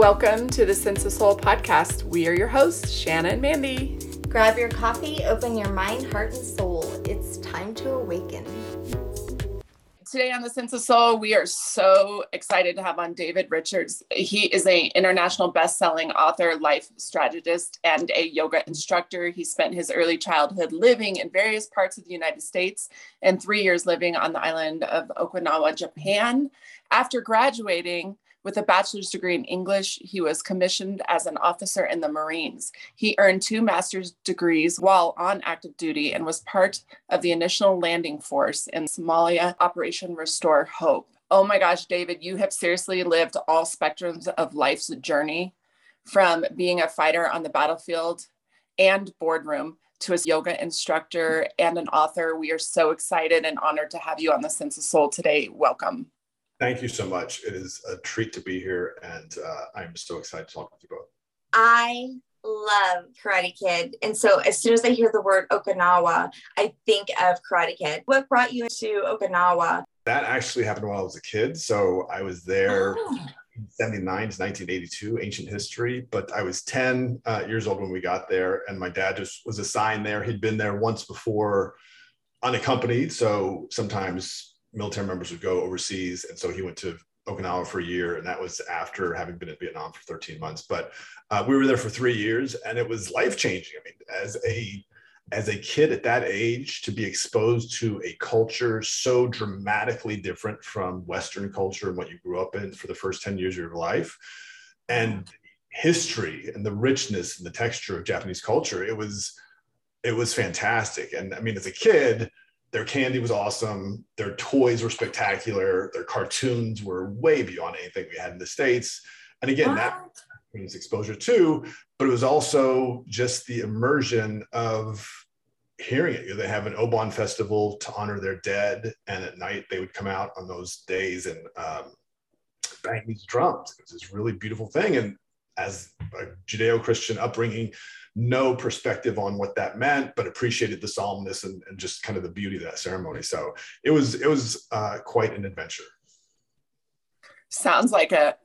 Welcome to the Sense of Soul podcast. We are your hosts, Shanna and Mandy. Grab your coffee, open your mind, heart, and soul. It's time to awaken. Today on the Sense of Soul, we are so excited to have on David Richards. He is an international best-selling author, life strategist, and a yoga instructor. He spent his early childhood living in various parts of the United States and three years living on the island of Okinawa, Japan. After graduating, with a bachelor's degree in English, he was commissioned as an officer in the Marines. He earned two master's degrees while on active duty and was part of the initial landing force in Somalia Operation Restore Hope. Oh my gosh, David, you have seriously lived all spectrums of life's journey from being a fighter on the battlefield and boardroom to a yoga instructor and an author. We are so excited and honored to have you on the Sense of Soul today. Welcome. Thank you so much. It is a treat to be here, and uh, I'm so excited to talk with you both. I love Karate Kid. And so as soon as I hear the word Okinawa, I think of Karate Kid. What brought you into Okinawa? That actually happened when I was a kid. So I was there. Oh. 79 to 1982, ancient history. But I was 10 uh, years old when we got there, and my dad just was assigned there. He'd been there once before unaccompanied. So sometimes military members would go overseas. And so he went to Okinawa for a year, and that was after having been in Vietnam for 13 months. But uh, we were there for three years, and it was life changing. I mean, as a as a kid at that age, to be exposed to a culture so dramatically different from Western culture and what you grew up in for the first 10 years of your life, and history and the richness and the texture of Japanese culture, it was it was fantastic. And I mean, as a kid, their candy was awesome. Their toys were spectacular. Their cartoons were way beyond anything we had in the States. And again, that means exposure too, but it was also just the immersion of hearing it. They have an Obon festival to honor their dead. And at night they would come out on those days and um, bang these drums. It was this really beautiful thing. And as a Judeo-Christian upbringing, no perspective on what that meant, but appreciated the solemnness and, and just kind of the beauty of that ceremony. So it was it was uh, quite an adventure. Sounds like a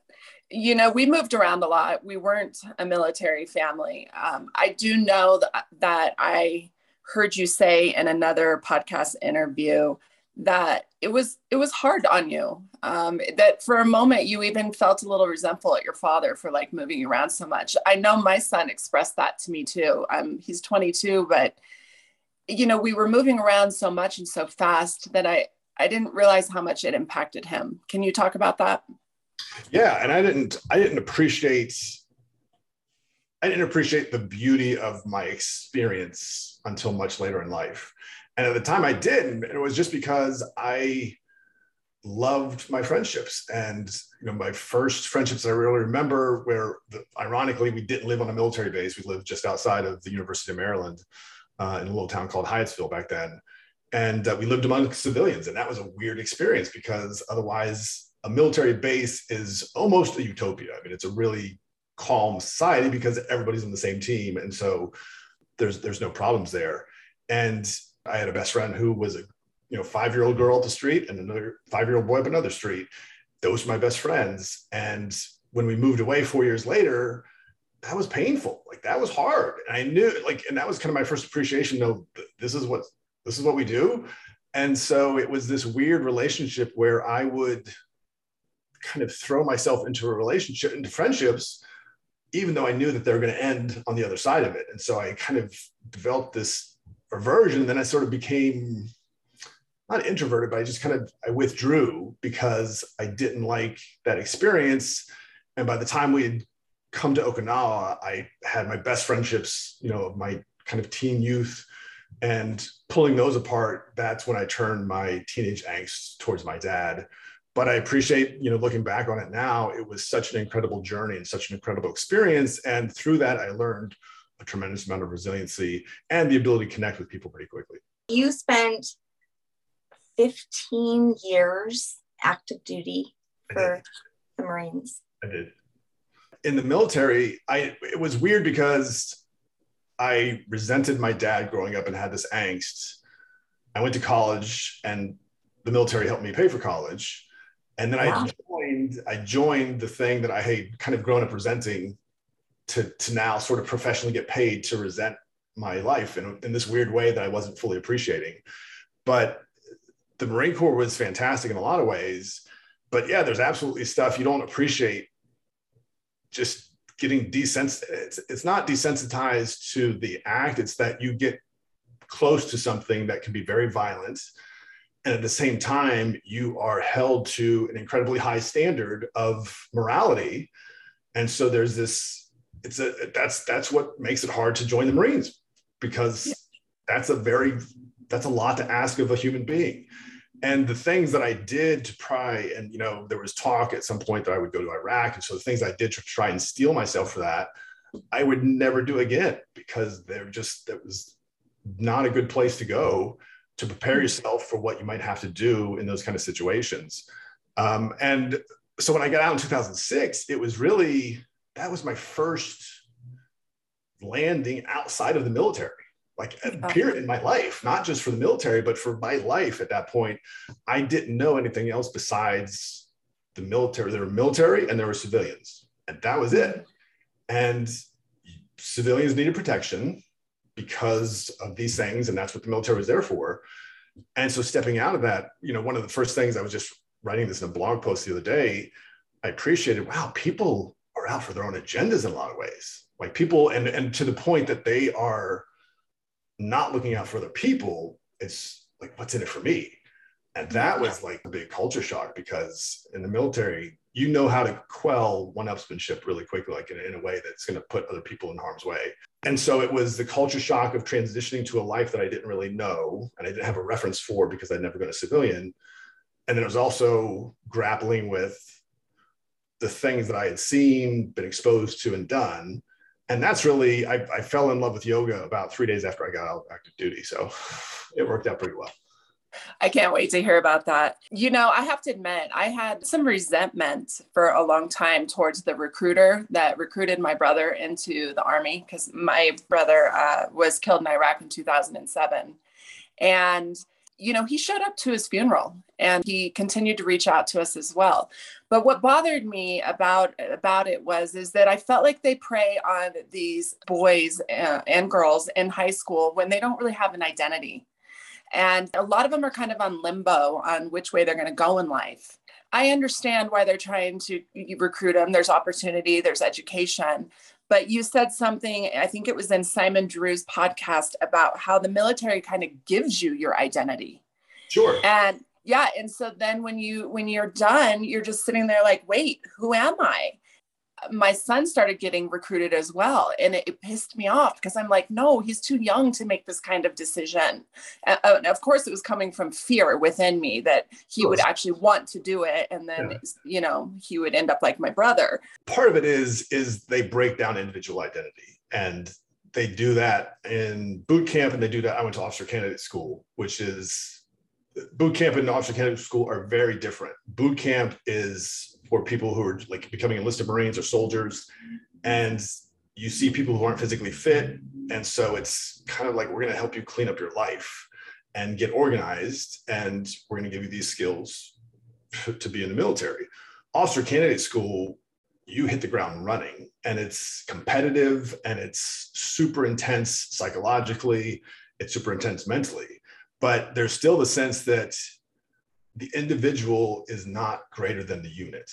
you know we moved around a lot we weren't a military family um, i do know that, that i heard you say in another podcast interview that it was it was hard on you. Um, that for a moment you even felt a little resentful at your father for like moving around so much. I know my son expressed that to me too. Um, he's 22 but you know we were moving around so much and so fast that i i didn't realize how much it impacted him. Can you talk about that? Yeah and i didn't i didn't appreciate i didn't appreciate the beauty of my experience until much later in life and at the time I did, and it was just because I loved my friendships. And you know, my first friendships I really remember where the, ironically we didn't live on a military base. We lived just outside of the University of Maryland uh, in a little town called Hyattsville back then. And uh, we lived among civilians. And that was a weird experience because otherwise a military base is almost a utopia. I mean, it's a really calm society because everybody's on the same team. And so there's there's no problems there. And I had a best friend who was a you know five year old girl up the street and another five year old boy up another street. Those were my best friends. And when we moved away four years later, that was painful. Like that was hard. And I knew like, and that was kind of my first appreciation of this is what this is what we do. And so it was this weird relationship where I would kind of throw myself into a relationship, into friendships, even though I knew that they were going to end on the other side of it. And so I kind of developed this aversion. Then I sort of became not introverted, but I just kind of I withdrew because I didn't like that experience. And by the time we had come to Okinawa, I had my best friendships, you know, of my kind of teen youth. And pulling those apart, that's when I turned my teenage angst towards my dad. But I appreciate, you know, looking back on it now, it was such an incredible journey and such an incredible experience. And through that, I learned a tremendous amount of resiliency and the ability to connect with people pretty quickly. You spent 15 years active duty for the Marines. I did. In the military, I it was weird because I resented my dad growing up and had this angst. I went to college and the military helped me pay for college. And then wow. I joined, I joined the thing that I had kind of grown up resenting to, to now sort of professionally get paid to resent my life in, in this weird way that I wasn't fully appreciating. But the Marine Corps was fantastic in a lot of ways. But yeah, there's absolutely stuff you don't appreciate just getting desensitized. It's, it's not desensitized to the act, it's that you get close to something that can be very violent. And at the same time, you are held to an incredibly high standard of morality. And so there's this, it's a, that's, that's what makes it hard to join the Marines because yeah. that's a very, that's a lot to ask of a human being and the things that I did to try, and you know, there was talk at some point that I would go to Iraq, and so the things I did to try and steel myself for that, I would never do again because they're just that was not a good place to go to prepare yourself for what you might have to do in those kind of situations. Um, and so when I got out in 2006, it was really that was my first landing outside of the military like uh, a period in my life, not just for the military, but for my life at that point. I didn't know anything else besides the military. There were military and there were civilians, and that was it. And civilians needed protection because of these things, and that's what the military was there for. And so stepping out of that, you know, one of the first things I was just writing this in a blog post the other day, I appreciated, wow, people are out for their own agendas in a lot of ways. Like people, and and to the point that they are not looking out for other people, it's like, what's in it for me? And that was like a big culture shock because in the military, you know how to quell one upsmanship really quickly, like in, in a way that's going to put other people in harm's way. And so it was the culture shock of transitioning to a life that I didn't really know and I didn't have a reference for because I'd never been a civilian. And then it was also grappling with the things that I had seen, been exposed to, and done and that's really I, I, fell in love with yoga about three days after I got out of active duty. So it worked out pretty well. I can't wait to hear about that. You know, I have to admit, I had some resentment for a long time towards the recruiter that recruited my brother into the army because my brother uh, was killed in Iraq in 2007. And you know, he showed up to his funeral and he continued to reach out to us as well. But what bothered me about about it was is that I felt like they prey on these boys uh, and girls in high school when they don't really have an identity. And a lot of them are kind of on limbo on which way they're going to go in life. I understand why they're trying to recruit them. There's opportunity, there's education, but you said something i think it was in simon drew's podcast about how the military kind of gives you your identity. Sure. And yeah and so then when you when you're done you're just sitting there like wait who am i my son started getting recruited as well and it, it pissed me off because i'm like no he's too young to make this kind of decision. And of course it was coming from fear within me that he would actually want to do it and then yeah. you know he would end up like my brother. Part of it is is they break down individual identity and they do that in boot camp and they do that i went to officer candidate school which is boot camp and officer candidate school are very different. Boot camp is for people who are like becoming enlisted Marines or soldiers. And you see people who aren't physically fit. And so it's kind of like, we're going to help you clean up your life and get organized. And we're going to give you these skills to be in the military. Officer candidate school, you hit the ground running and it's competitive and it's super intense psychologically, it's super intense mentally. But there's still the sense that the individual is not greater than the unit.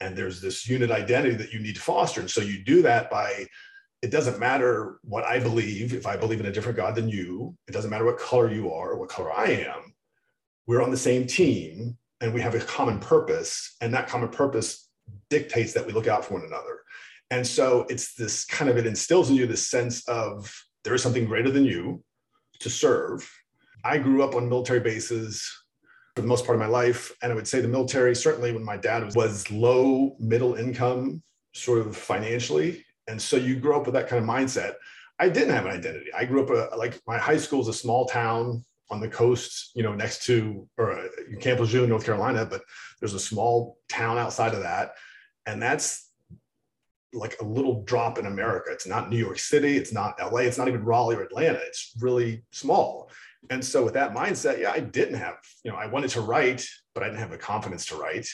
And there's this unit identity that you need to foster. And so you do that by, it doesn't matter what I believe, if I believe in a different God than you, it doesn't matter what color you are or what color I am. We're on the same team and we have a common purpose. And that common purpose dictates that we look out for one another. And so it's this kind of, it instills in you this sense of there is something greater than you to serve. I grew up on military bases for the most part of my life. And I would say the military, certainly when my dad was, low, middle income, sort of financially. And so you grow up with that kind of mindset. I didn't have an identity. I grew up a, uh, like my high school is a small town on the coast, you know, next to or uh, Camp Lejeune, North Carolina, but there's a small town outside of that, and that's like a little drop in America. It's not New York City, it's not LA, it's not even Raleigh or Atlanta. It's really small. And so with that mindset, yeah, I didn't have, you know, I wanted to write but I didn't have the confidence to write.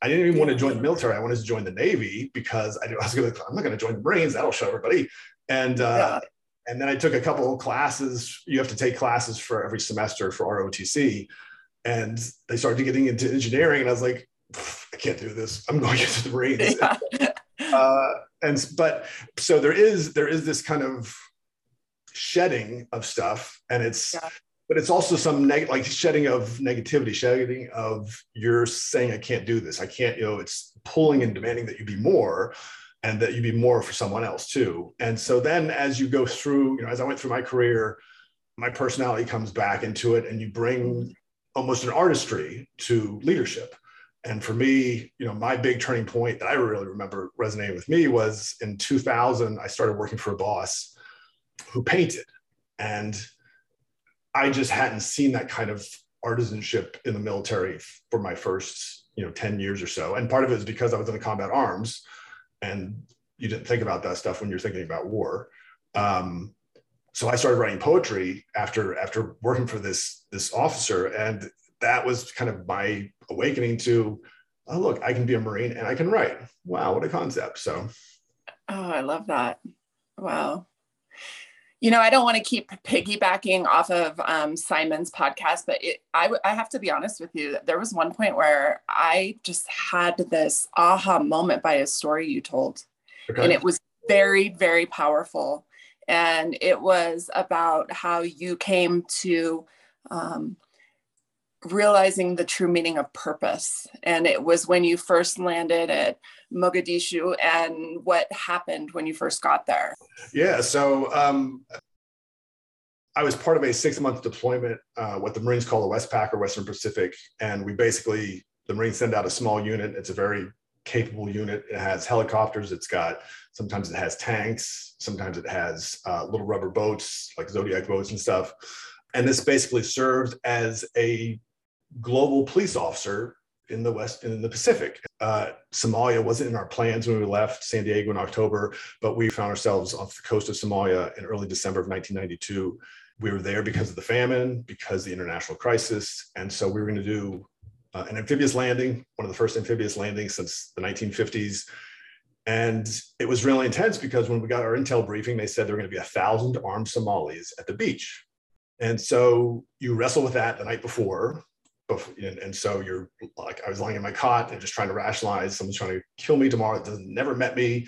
I didn't even want to join the military. I wanted to join the Navy because I, I was going to, I'm not going to join the Marines. That'll show everybody. And, uh, yeah. and then I took a couple of classes. You have to take classes for every semester for ROTC. And they started getting into engineering. And I was like, I can't do this. I'm going into the Marines. Yeah. uh, and, but so there is, there is this kind of shedding of stuff and it's, yeah but it's also some neg- like shedding of negativity, shedding of you're saying I can't do this. I can't, you know, it's pulling and demanding that you be more and that you be more for someone else too. And so then as you go through, you know, as I went through my career, my personality comes back into it and you bring almost an artistry to leadership. And for me, you know, my big turning point that I really remember resonating with me was in 2000, I started working for a boss who painted. And I just hadn't seen that kind of artisanship in the military for my first, you know, 10 years or so. And part of it is because I was in the combat arms and you didn't think about that stuff when you're thinking about war. Um, so I started writing poetry after after working for this this officer, and that was kind of my awakening to, oh look, I can be a marine and I can write. Wow, what a concept! So, oh, I love that. Wow you know, I don't want to keep piggybacking off of um, Simon's podcast, but it, I, I have to be honest with you. There was one point where I just had this aha moment by a story you told, okay. and it was very, very powerful. And it was about how you came to um, realizing the true meaning of purpose. And it was when you first landed at Mogadishu and what happened when you first got there. Yeah. So um, I was part of a six month deployment, uh, what the Marines call the Westpac or Western Pacific. And we basically, the Marines send out a small unit. It's a very capable unit. It has helicopters. It's got, sometimes it has tanks. Sometimes it has uh, little rubber boats like Zodiac boats and stuff. And this basically served as a global police officer in the West and in the Pacific. Uh, Somalia wasn't in our plans when we left San Diego in October, but we found ourselves off the coast of Somalia in early December of 1992. We were there because of the famine, because the international crisis, and so we were going to do uh, an amphibious landing, one of the first amphibious landings since the 1950s. And it was really intense because when we got our intel briefing, they said there were going to be a thousand armed Somalis at the beach. And so you wrestle with that the night before and, and, so you're like i was lying in my cot and just trying to rationalize someone's trying to kill me tomorrow that doesn't never met me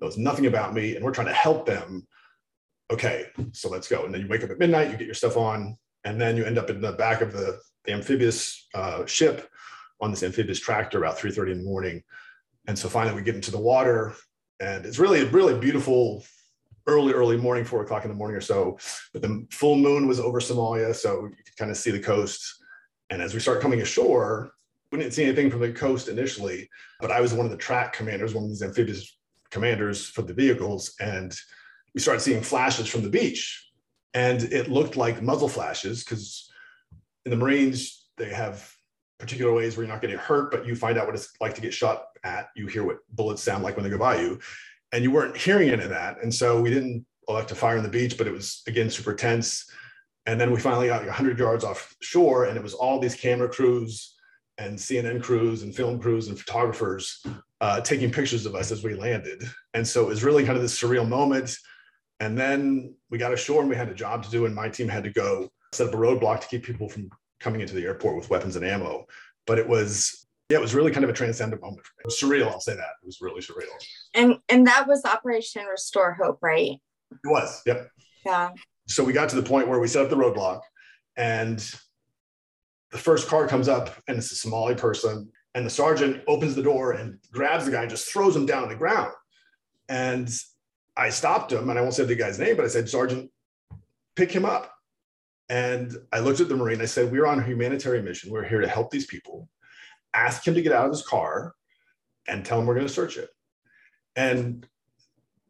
knows nothing about me and we're trying to help them. Okay so let's go. And then you wake up at midnight you get your stuff on and then you end up in the back of the, the amphibious uh, ship on this amphibious tractor about 3.30 in the morning. And so finally we get into the water and it's really really beautiful early early morning four o'clock in the morning or so but the full moon was over somalia so you could kind of see the coast and as we start coming ashore, we didn't see anything from the coast initially, but I was one of the track commanders, one of these amphibious commanders for the vehicles. And we started seeing flashes from the beach. And it looked like muzzle flashes because in the Marines, they have particular ways where you're not getting hurt, but you find out what it's like to get shot at. You hear what bullets sound like when they go by you. And you weren't hearing any of that. And so we didn't elect to fire on the beach, but it was again super tense. And then we finally got like 100 yards offshore, and it was all these camera crews and CNN crews and film crews and photographers uh, taking pictures of us as we landed. And so it was really kind of this surreal moment. And then we got ashore and we had a job to do, and my team had to go set up a roadblock to keep people from coming into the airport with weapons and ammo. But it was, yeah, it was really kind of a transcendent moment. It was surreal. I'll say that it was really surreal. And and that was Operation Restore Hope, right? It was. Yep. Yeah so we got to the point where we set up the roadblock and the first car comes up and it's a Somali person and the sergeant opens the door and grabs the guy and just throws him down on the ground. And I stopped him and I won't say the guy's name, but I said, Sergeant, pick him up. And I looked at the Marine. I said, We're on a humanitarian mission. We're here to help these people. Ask him to get out of his car and tell him we're going to search it. And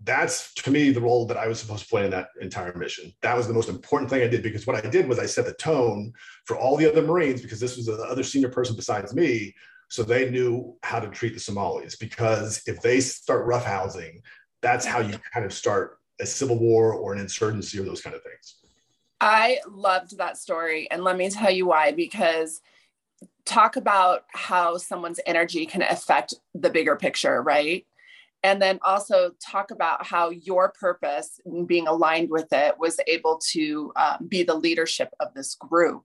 that's to me the role that I was supposed to play in that entire mission. That was the most important thing I did because what I did was I set the tone for all the other Marines because this was the other senior person besides me. So they knew how to treat the Somalis because if they start roughhousing, that's how you kind of start a civil war or an insurgency or those kind of things. I loved that story. And let me tell you why, because talk about how someone's energy can affect the bigger picture, right? And then also talk about how your purpose and being aligned with it was able to um, be the leadership of this group.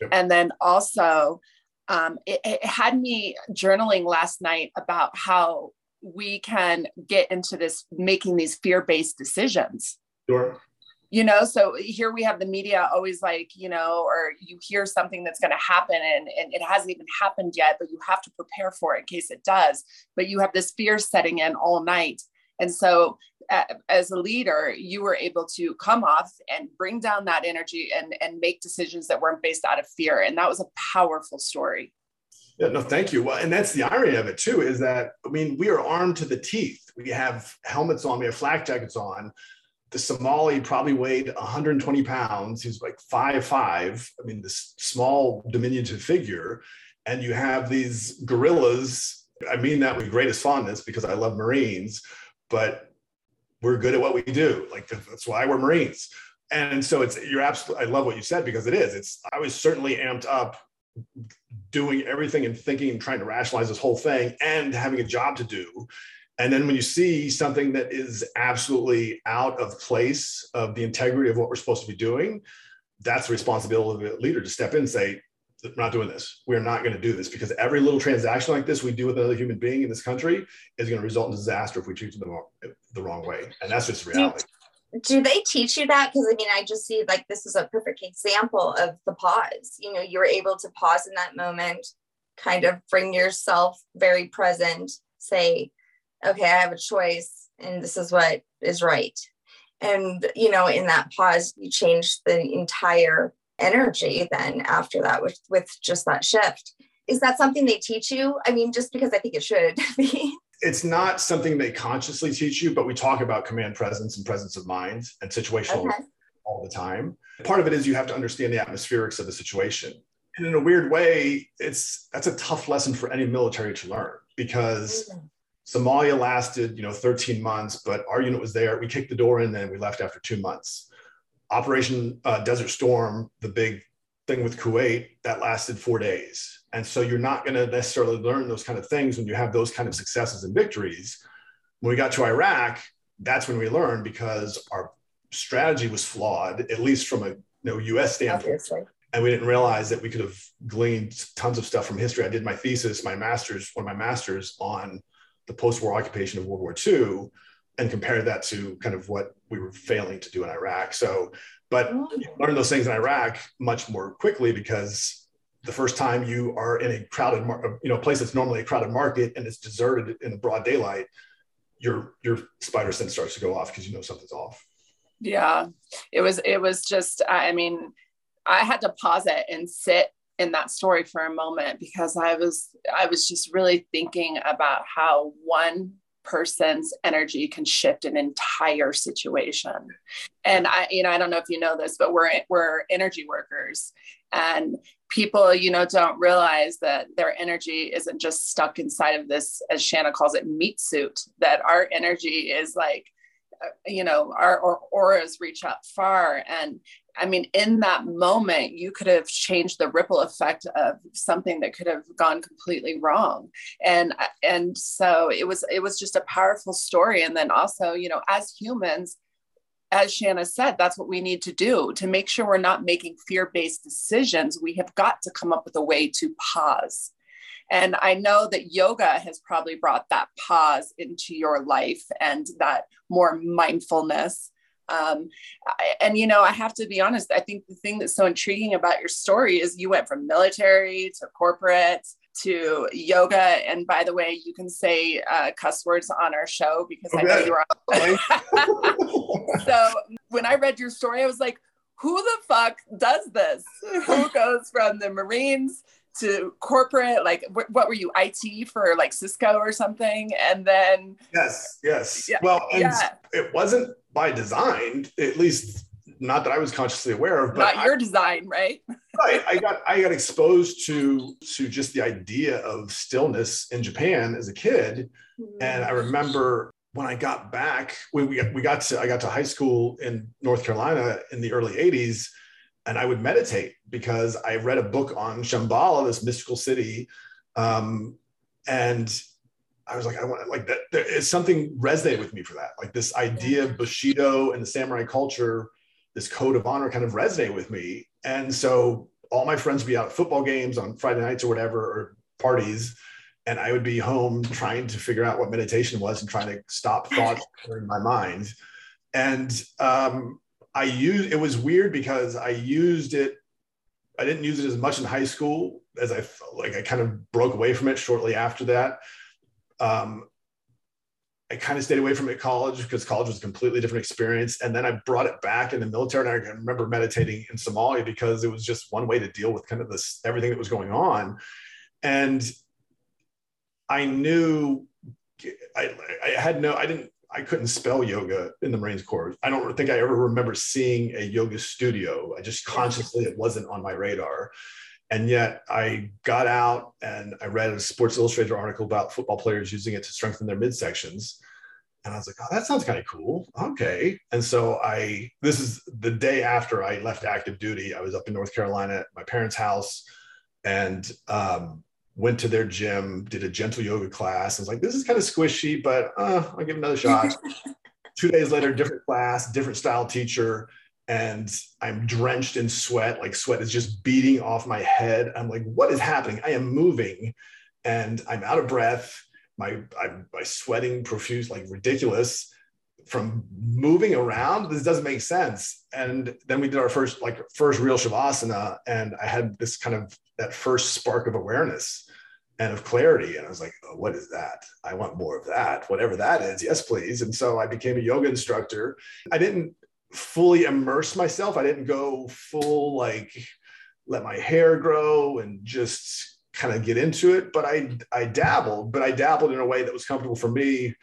Yep. And then also, um, it, it had me journaling last night about how we can get into this making these fear based decisions. Sure you know so here we have the media always like you know or you hear something that's going to happen and, and it hasn't even happened yet but you have to prepare for it in case it does. But you have this fear setting in all night. And so as a leader you were able to come off and bring down that energy and and make decisions that weren't based out of fear. And that was a powerful story. Yeah, no, thank you. Well, and that's the irony of it too, is that I mean, we are armed to the teeth. We have helmets on, we have flak jackets on the Somali probably weighed 120 pounds. He's like five five. I mean, this small diminutive figure, and you have these gorillas. I mean that with greatest fondness because I love Marines, but we're good at what we do. Like that's why we're Marines. And so it's you're absolutely. I love what you said because it is. It's I was certainly amped up doing everything and thinking and trying to rationalize this whole thing and having a job to do and then when you see something that is absolutely out of place of the integrity of what we're supposed to be doing, that's the responsibility of a leader to step in and say, we're not doing this. We're not going to do this because every little transaction like this we do with another human being in this country is going to result in disaster if we treat them the wrong way. And that's just reality. Do, do they teach you that? Because I mean, I just see like this is a perfect example of the pause. You know, you're able to pause in that moment, kind of bring yourself very present, say, okay, I have a choice and this is what is right. And, you know, in that pause, you change the entire energy then after that with, with just that shift. Is that something they teach you? I mean, just because I think it should be. It's not something they consciously teach you, but we talk about command presence and presence of mind and situational okay. all the time. Part of it is you have to understand the atmospherics of the situation. And in a weird way, it's that's a tough lesson for any military to learn because mm-hmm Somalia lasted, you know, 13 months, but our unit was there. We kicked the door in and we left after two months. Operation uh, Desert Storm, the big thing with Kuwait, that lasted four days. And so you're not going to necessarily learn those kind of things when you have those kind of successes and victories. When we got to Iraq, that's when we learned because our strategy was flawed, at least from a you know, US standpoint. Obviously. And we didn't realize that we could have gleaned tons of stuff from history. I did my thesis, my master's, one of my masters on the post-war occupation of World War II and compare that to kind of what we were failing to do in Iraq. So, but oh. you learn those things in Iraq much more quickly because the first time you are in a crowded, you know, place that's normally a crowded market and it's deserted in the broad daylight, your your spider sense starts to go off because you know something's off. Yeah, it was it was just I mean, I had to pause it and sit in that story for a moment because I was I was just really thinking about how one person's energy can shift an entire situation. And I you know I don't know if you know this but we're we're energy workers and people you know don't realize that their energy isn't just stuck inside of this as Shanna calls it meat suit that our energy is like uh, you know our, our auras reach up far and I mean, in that moment, you could have changed the ripple effect of something that could have gone completely wrong. And and so it was it was just a powerful story. And then also, you know, as humans, as Shanna said, that's what we need to do to make sure we're not making fear-based decisions. We have got to come up with a way to pause. And I know that yoga has probably brought that pause into your life and that more mindfulness um, and you know, I have to be honest. I think the thing that's so intriguing about your story is you went from military to corporate to yoga. And by the way, you can say uh, cuss words on our show because okay. I know you're on. so when I read your story, I was like, who the fuck does this? Who goes from the Marines to corporate like what were you it for like cisco or something? And then yes yes. Yeah, well yeah. it wasn't by design at least not that i was consciously aware of but not your I, design right? Right. I got i got exposed to to just the idea of stillness in japan as a kid. Mm-hmm. and i remember when i got back when we we got to i got to high school in north carolina in the early 80s and I would meditate because I read a book on Shambhala, this mystical city, um, and I was like, I want like that. There is something resonated with me for that. Like this idea of Bushido and the samurai culture, this code of honor kind of resonated with me. And so all my friends would be out at football games on Friday nights or whatever, or parties. And I would be home trying to figure out what meditation was and trying to stop thoughts in my mind. And um, I used it was weird because I used it. I didn't use it as much in high school as I felt like I kind of broke away from it shortly after that. Um, I kind of stayed away from it college because college was a completely different experience. And then I brought it back in the military. And I remember meditating in Somalia because it was just one way to deal with kind of this everything that was going on. And I knew I, I had no, I didn't, I couldn't spell yoga in the Marines Corps. I don't think I ever remember seeing a yoga studio. I just consciously, it wasn't on my radar. And yet I got out and I read a Sports Illustrated article about football players using it to strengthen their midsections. And I was like, oh, that sounds kind of cool. Okay. And so I, this is the day after I left active duty. I was up in North Carolina at my parents' house and um, went to their gym, did a gentle yoga class. I was like, this is kind of squishy, but uh, I'll give another shot. Two days later, different class, different style teacher and I'm drenched in sweat. Like sweat is just beating off my head. I'm like, what is happening? I am moving and I'm out of breath. My, I'm my sweating profuse, like ridiculous from moving around. This doesn't make sense. And then we did our first, like first real Shavasana. And I had this kind of that first spark of awareness and of clarity. And I was like, oh, what is that? I want more of that, whatever that is. Yes, please. And so I became a yoga instructor. I didn't fully immerse myself. I didn't go full like let my hair grow and just kind of get into it, but I I dabbled, but I dabbled in a way that was comfortable for me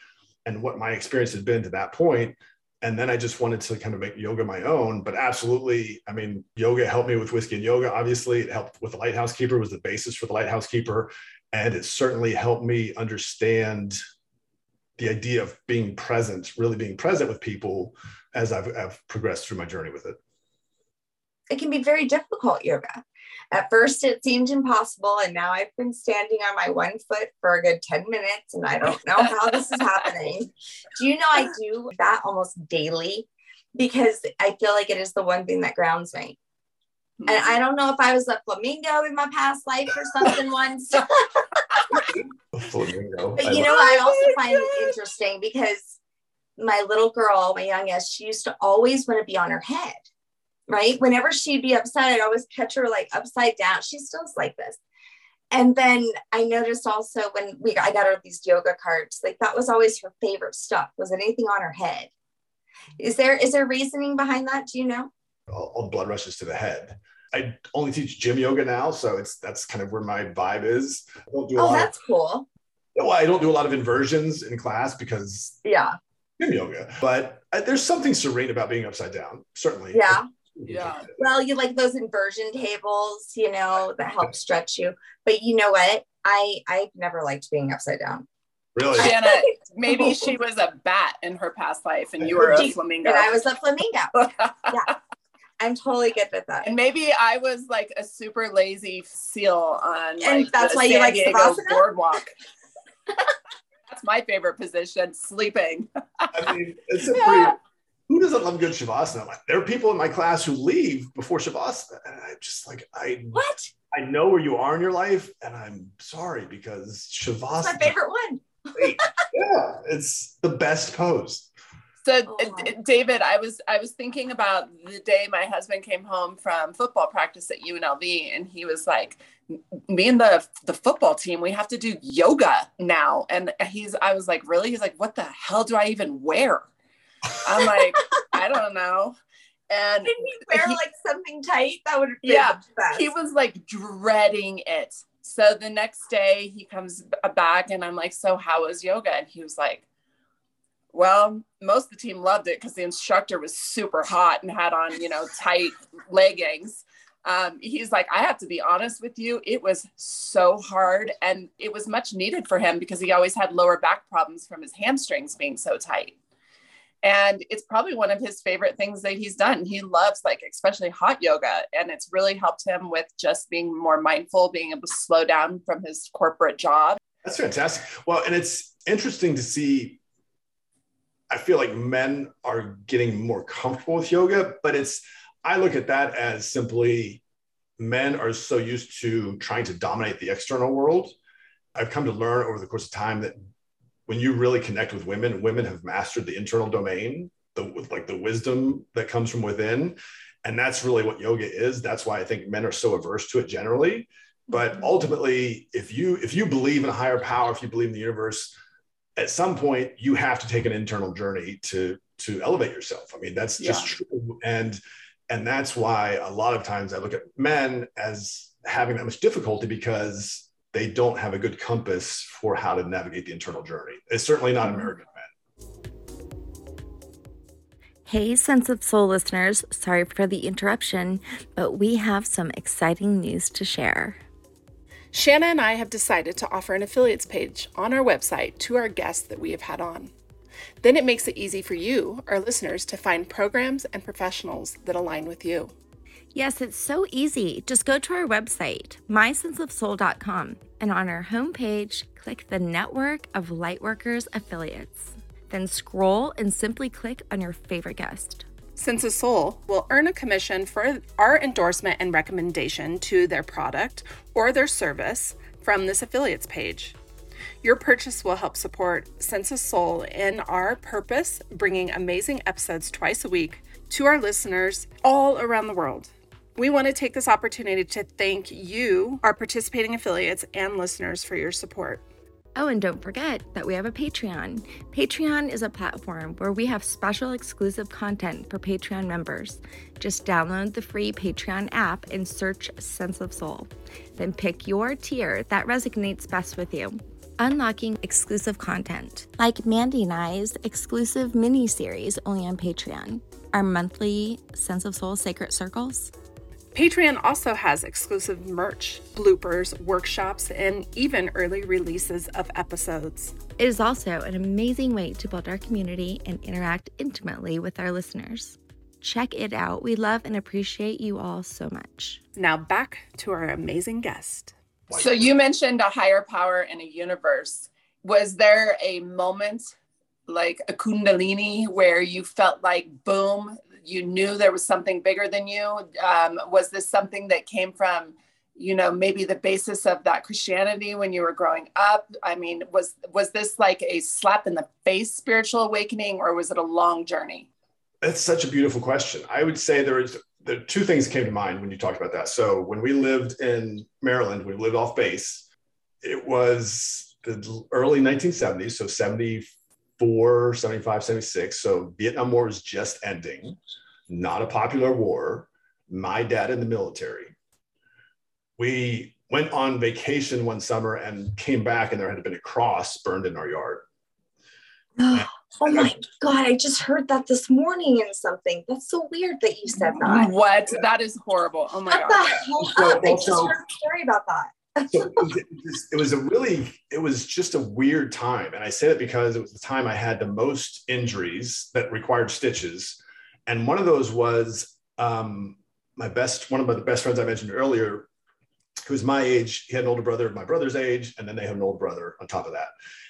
and what my experience had been to that point. And then I just wanted to kind of make yoga my own. But absolutely, I mean, yoga helped me with whiskey and yoga. Obviously, it helped with the lighthouse keeper was the basis for the lighthouse keeper, and it certainly helped me understand the idea of being present, really being present with people as I've, I've progressed through my journey with it. It can be very difficult yoga. At first, it seemed impossible, and now I've been standing on my one foot for a good 10 minutes, and I don't know how this is happening. Do you know I do that almost daily because I feel like it is the one thing that grounds me. And I don't know if I was a flamingo in my past life or something once. flamingo. But you know, I also find it interesting because my little girl, my youngest, she used to always want to be on her head, right? Whenever she'd be upset, I'd always catch her like upside down. She still's like this. And then I noticed also when we I got her these yoga cards, like that was always her favorite stuff. Was it anything on her head? Is there is there reasoning behind that? Do you know? All, all blood rushes to the head. I only teach gym yoga now, so it's that's kind of where my vibe is. I don't do oh, that's of, cool. Well, I don't do a lot of inversions in class because yeah, gym yoga. But uh, there's something serene about being upside down. Certainly. Yeah. Yeah. Well, you like those inversion tables, you know, that help stretch you. But you know what? I I've never liked being upside down. Really? Shanna, maybe she was a bat in her past life and you were a flamingo. And I was a flamingo. yeah. I'm totally good with that. And maybe I was like a super lazy seal on and like that's why San you like Diego boardwalk. that's my favorite position, sleeping. I mean, it's a pretty. Who doesn't love good shavasana? Like, There are people in my class who leave before shavasana, and I'm just like, I what? I know where you are in your life, and I'm sorry because shavasana. my favorite one. yeah, it's the best pose. So oh uh, David, I was I was thinking about the day my husband came home from football practice at UNLV and he was like me and the the football team we have to do yoga now and he's I was like really he's like what the hell do I even wear? I'm like I don't know. And did he wear he, like something tight? That would yeah. He was like dreading it. So the next day he comes uh, back and I'm like, so how was yoga? And he was like, well, most of the team loved it because the instructor was super hot and had on, you know, tight leggings. Um, he's like, I have to be honest with you, it was so hard and it was much needed for him because he always had lower back problems from his hamstrings being so tight. and it's probably one of his favorite things that he's done he loves like especially hot yoga and it's really helped him with just being more mindful being able to slow down from his corporate job that's fantastic well and it's interesting to see i feel like men are getting more comfortable with yoga but it's i look at that as simply men are so used to trying to dominate the external world i've come to learn over the course of time that when you really connect with women, women have mastered the internal domain, the like the wisdom that comes from within. And that's really what yoga is. That's why I think men are so averse to it generally. But mm-hmm. ultimately, if you if you believe in a higher power, if you believe in the universe, at some point you have to take an internal journey to to elevate yourself. I mean, that's just yeah. true. And and that's why a lot of times I look at men as having that much difficulty because they don't have a good compass for how to navigate the internal journey. It's certainly not American men. Hey, Sense of Soul listeners, sorry for the interruption, but we have some exciting news to share. Shanna and I have decided to offer an affiliates page on our website to our guests that we have had on. Then it makes it easy for you, our listeners, to find programs and professionals that align with you. Yes, it's so easy. Just go to our website, mysenseofsoul.com, and on our homepage, click the Network of Lightworkers Affiliates. Then scroll and simply click on your favorite guest. Sense Soul will earn a commission for our endorsement and recommendation to their product or their service from this affiliates page. Your purchase will help support Sense Soul in our purpose, bringing amazing episodes twice a week to our listeners all around the world. We want to take this opportunity to thank you, our participating affiliates and listeners, for your support. Oh, and don't forget that we have a Patreon. Patreon is a platform where we have special exclusive content for Patreon members. Just download the free Patreon app and search Sense of Soul. Then pick your tier that resonates best with you. Unlocking exclusive content, like Mandy and I's exclusive mini series only on Patreon, our monthly Sense of Soul Sacred Circles, Patreon also has exclusive merch, bloopers, workshops, and even early releases of episodes. It is also an amazing way to build our community and interact intimately with our listeners. Check it out. We love and appreciate you all so much. Now, back to our amazing guest. So, you mentioned a higher power in a universe. Was there a moment like a Kundalini where you felt like, boom, you knew there was something bigger than you? Um, was this something that came from, you know, maybe the basis of that Christianity when you were growing up? I mean, was was this like a slap in the face spiritual awakening, or was it a long journey? That's such a beautiful question. I would say there is the two things came to mind when you talked about that. So when we lived in Maryland, we lived off base. It was the early 1970s, so 70 74, 75, 76. So Vietnam War was just ending, not a popular war. My dad in the military. We went on vacation one summer and came back, and there had been a cross burned in our yard. Oh, oh my God, I just heard that this morning in something. That's so weird that you said that. What? That is horrible. Oh my God. I just heard a story about that so it was, it, was, a really it was just a weird time. And i say it because it was the time i had the most injuries that required stitches. And one of those was um, my best one of my best friends i mentioned earlier who's my age he had an older brother of my brother's age and then they have an older brother on top of that.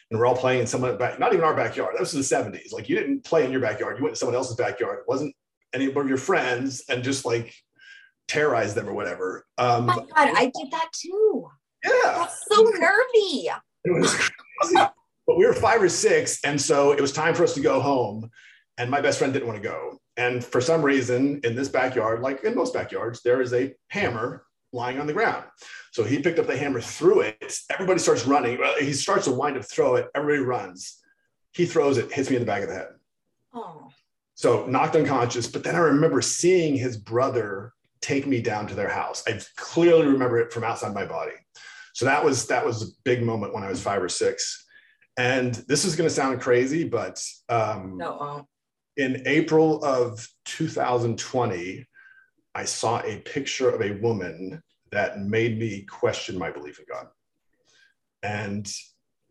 And we're all playing in someone back not even our backyard. That was in the 70s like you didn't play in your backyard. You went to someone else's backyard. It wasn't any of your friends and just like terrorize them or whatever. Um, oh my God, I did that too. Yeah. That's so nervy. It was crazy. but we were five or six. And so it was time for us to go home. And my best friend didn't want to go. And for some reason, in this backyard, like in most backyards, there is a hammer lying on the ground. So he picked up the hammer, threw it. Everybody starts running. He starts to wind up throw it. Everybody runs. He throws it, hits me in the back of the head. Oh. So knocked unconscious. But then I remember seeing his brother take me down to their house. I clearly remember it from outside my body. So that was that was a big moment when I was five or six. And this is going to sound crazy, but um, no. in April of 2020, I saw a picture of a woman that made me question my belief in God. And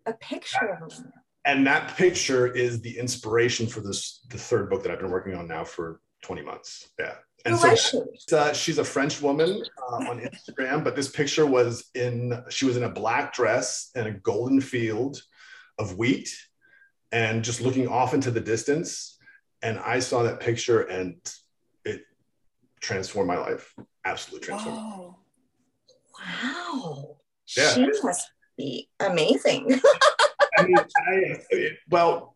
a picture of and that picture is the inspiration for this the third book that I've been working on now for 20 months. Yeah. And Who so was she? uh, she's a French woman uh, on Instagram, but this picture was in she was in a black dress and a golden field of wheat and just looking off into the distance. And I saw that picture and it transformed my life. Absolutely transformed. Whoa. Wow. Yeah. She must be amazing. I mean, I, well,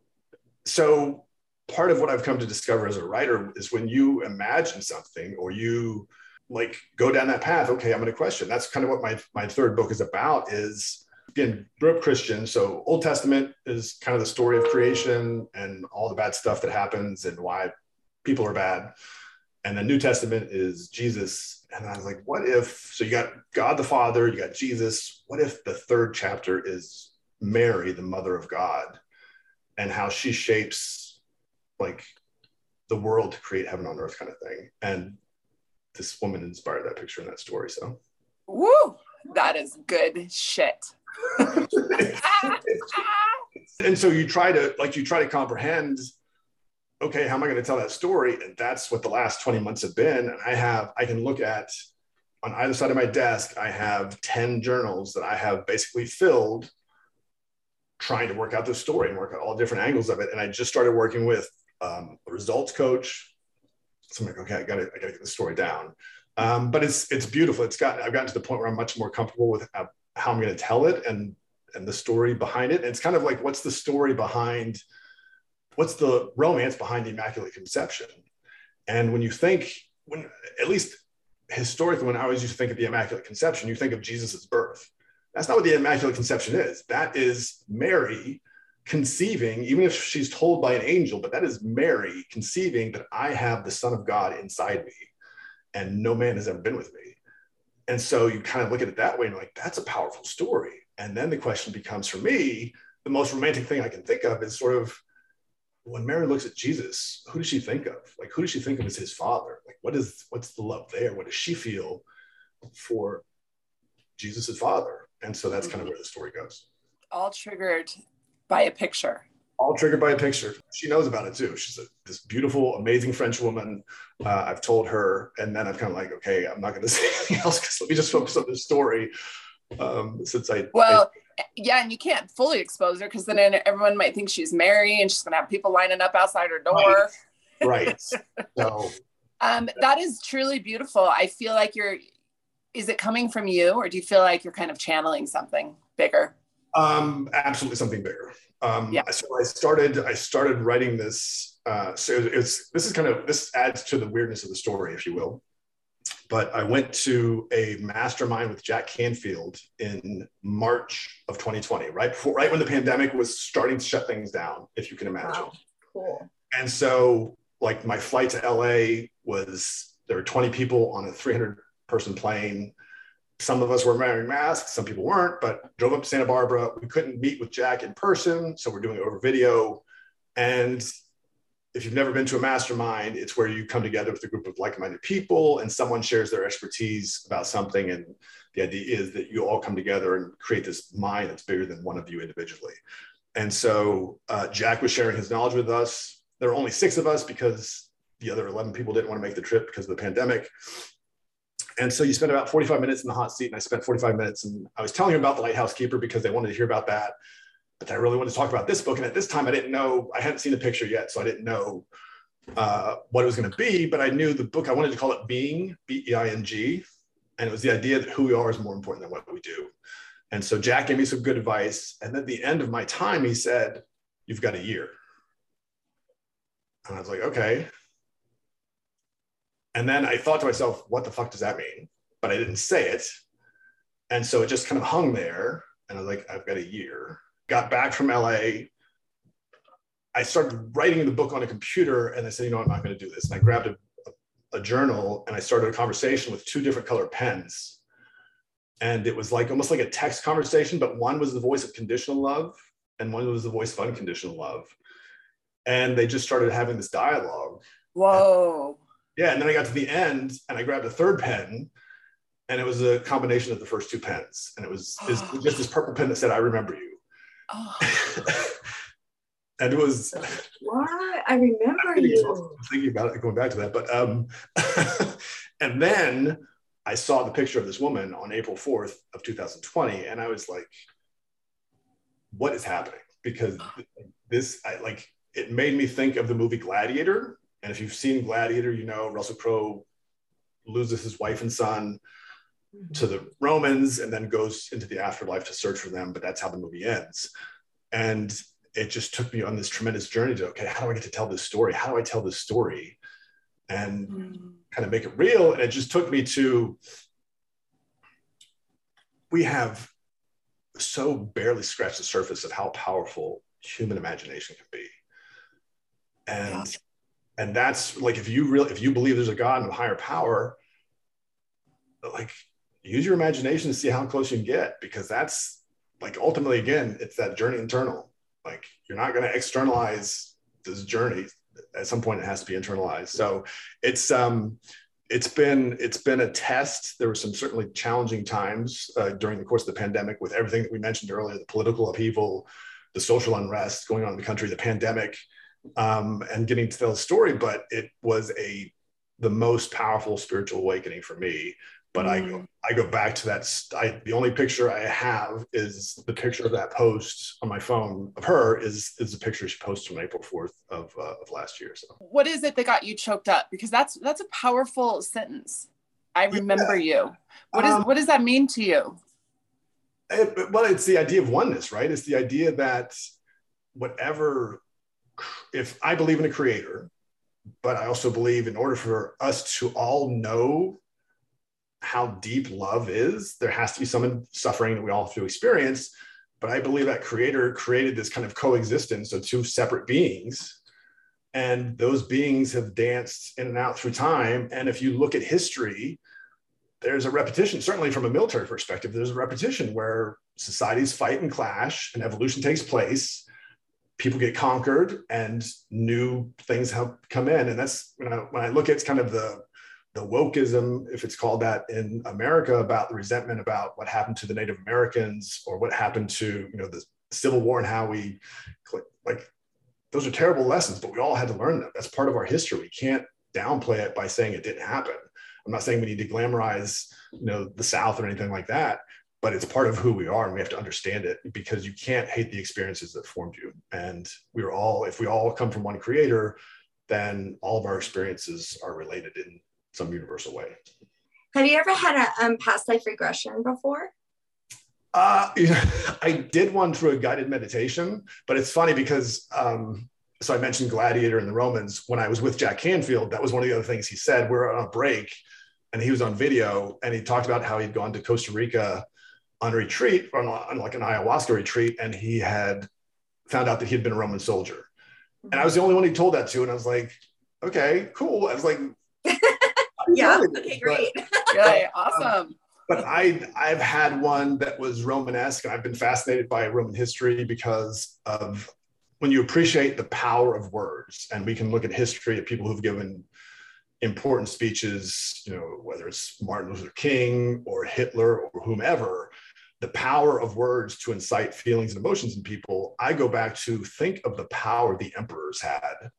so part of what I've come to discover as a writer is when you imagine something or you like go down that path. Okay, I'm going to question. That's kind of what my my third book is about. Is again, grew up Christian, so Old Testament is kind of the story of creation and all the bad stuff that happens and why people are bad. And the New Testament is Jesus. And I was like, what if? So you got God the Father, you got Jesus. What if the third chapter is Mary, the mother of God, and how she shapes like the world to create heaven on earth kind of thing. And this woman inspired that picture in that story. So Woo! That is good shit. and so you try to like you try to comprehend okay how am i going to tell that story and that's what the last 20 months have been and i have i can look at on either side of my desk i have 10 journals that i have basically filled trying to work out the story and work out all different angles of it and i just started working with um, a results coach so i'm like okay i gotta i gotta get the story down um, but it's it's beautiful it's got i've gotten to the point where i'm much more comfortable with how, how i'm going to tell it and and the story behind it. And it's kind of like, what's the story behind, what's the romance behind the Immaculate Conception? And when you think, when at least historically, when I always used to think of the Immaculate Conception, you think of Jesus's birth. That's not what the Immaculate Conception is. That is Mary conceiving, even if she's told by an angel, but that is Mary conceiving that I have the Son of God inside me, and no man has ever been with me. And so you kind of look at it that way and like, that's a powerful story. And then the question becomes for me, the most romantic thing I can think of is sort of when Mary looks at Jesus, who does she think of? Like, who does she think of as his father? Like, what is what's the love there? What does she feel for Jesus's father? And so that's kind of where the story goes. All triggered by a picture. All triggered by a picture. She knows about it too. She's a, this beautiful, amazing French woman. Uh, I've told her, and then I'm kind of like, okay, I'm not going to say anything else because let me just focus on this story. Um, since I Well, yeah, and you can't fully expose her because then everyone might think she's Mary and she's gonna have people lining up outside her door. Right. right. So Um, that is truly beautiful. I feel like you're. Is it coming from you, or do you feel like you're kind of channeling something bigger? Um, absolutely something bigger. Um, Yeah. So I started. I started writing this. Uh, so it's this is kind of this adds to the weirdness of the story, if you will. But I went to a mastermind with Jack Canfield in March of 2020, right before, right when the pandemic was starting to shut things down, if you can imagine. Wow. Cool. And so, like, my flight to LA was there were 20 people on a 300 person plane. Some of us were wearing masks, some people weren't, but drove up to Santa Barbara. We couldn't meet with Jack in person, so we're doing it over video. And if you've never been to a mastermind, it's where you come together with a group of like minded people and someone shares their expertise about something. And the idea is that you all come together and create this mind that's bigger than one of you individually. And so uh, Jack was sharing his knowledge with us. There were only six of us because the other 11 people didn't want to make the trip because of the pandemic. And so you spend about 45 minutes in the hot seat, and I spent 45 minutes. And I was telling him about the Lighthouse Keeper because they wanted to hear about that. But I really wanted to talk about this book. And at this time, I didn't know, I hadn't seen the picture yet. So I didn't know uh, what it was going to be. But I knew the book, I wanted to call it Being, B E I N G. And it was the idea that who we are is more important than what we do. And so Jack gave me some good advice. And at the end of my time, he said, You've got a year. And I was like, Okay. And then I thought to myself, What the fuck does that mean? But I didn't say it. And so it just kind of hung there. And I was like, I've got a year. Got back from LA. I started writing the book on a computer and I said, You know, I'm not going to do this. And I grabbed a, a, journal and I started a conversation with two different color pens and it was like almost like a text conversation but one was the voice of conditional love and one was the voice of unconditional love and they just started having this dialogue Whoa. Yeah and then i got to the end and i grabbed a third pen and it was a combination of the first two pens and it was, it was just this purple pen that said i remember you Oh, and it was what I remember you thinking about it, going back to that. But um, and then I saw the picture of this woman on April 4th of 2020, and I was like, what is happening? Because this, I like, it made me think of the movie Gladiator. And if you've seen Gladiator, you know Russell Crowe loses his wife and son mm-hmm. to the Romans and then goes into the afterlife to search for them. But that's how the movie ends. And it just took me on this tremendous journey to, okay, how do I get to tell this story? How do I tell this story? And mm-hmm. kind of make it real. And it just took me to, we have so barely scratched the surface of how powerful human imagination can be. And. And that's like if you really if you believe there's a God and a higher power, like use your imagination to see how close you can get because that's like ultimately again it's that journey internal. Like you're not going to externalize this journey. At some point it has to be internalized. So it's um it's been it's been a test. There were some certainly challenging times uh, during the course of the pandemic with everything that we mentioned earlier the political upheaval the social unrest going on in the country the pandemic um, and getting to tell the story but it was a the most powerful spiritual awakening for me but mm. I go I go back to that. I, the only picture I have is the picture of that post on my phone of her is is the picture she posted on April fourth of uh, of last year. So what is it that got you choked up? Because that's that's a powerful sentence. I remember yeah. you. What is um, what does that mean to you? It, well, it's the idea of oneness, right? It's the idea that whatever, if I believe in a creator, but I also believe in order for us to all know how deep love is. There has to be some suffering that we all have to experience. But I believe that creator created this kind of coexistence of two separate beings. And those beings have danced in and out through time. And if you look at history, there's a repetition, certainly from a military perspective, there's a repetition where societies fight and clash and evolution takes place. People get conquered and new things have come in. And that's when I, when I look at kind of the the wokeism, if it's called that in America, about the resentment about what happened to the Native Americans or what happened to you know the Civil War and how we like those are terrible lessons, but we all had to learn them. That's part of our history. We can't downplay it by saying it didn't happen. I'm not saying we need to glamorize you know the South or anything like that, but it's part of who we are and we have to understand it because you can't hate the experiences that formed you. And we're all, if we all come from one creator, then all of our experiences are related in some universal way. Have you ever had a um, past life regression before? Uh, I did one through a guided meditation, but it's funny because um, so I mentioned Gladiator and the Romans. When I was with Jack Canfield, that was one of the other things he said. We are on a break, and he was on video, and he talked about how he'd gone to Costa Rica on retreat, on, on like an ayahuasca retreat, and he had found out that he had been a Roman soldier. And I was the only one he told that to, and I was like, okay, cool. I was like, yeah. Okay, great. Okay, um, awesome. But I I've had one that was Romanesque. I've been fascinated by Roman history because of when you appreciate the power of words, and we can look at history of people who've given important speeches, you know, whether it's Martin Luther King or Hitler or whomever, the power of words to incite feelings and emotions in people. I go back to think of the power the emperors had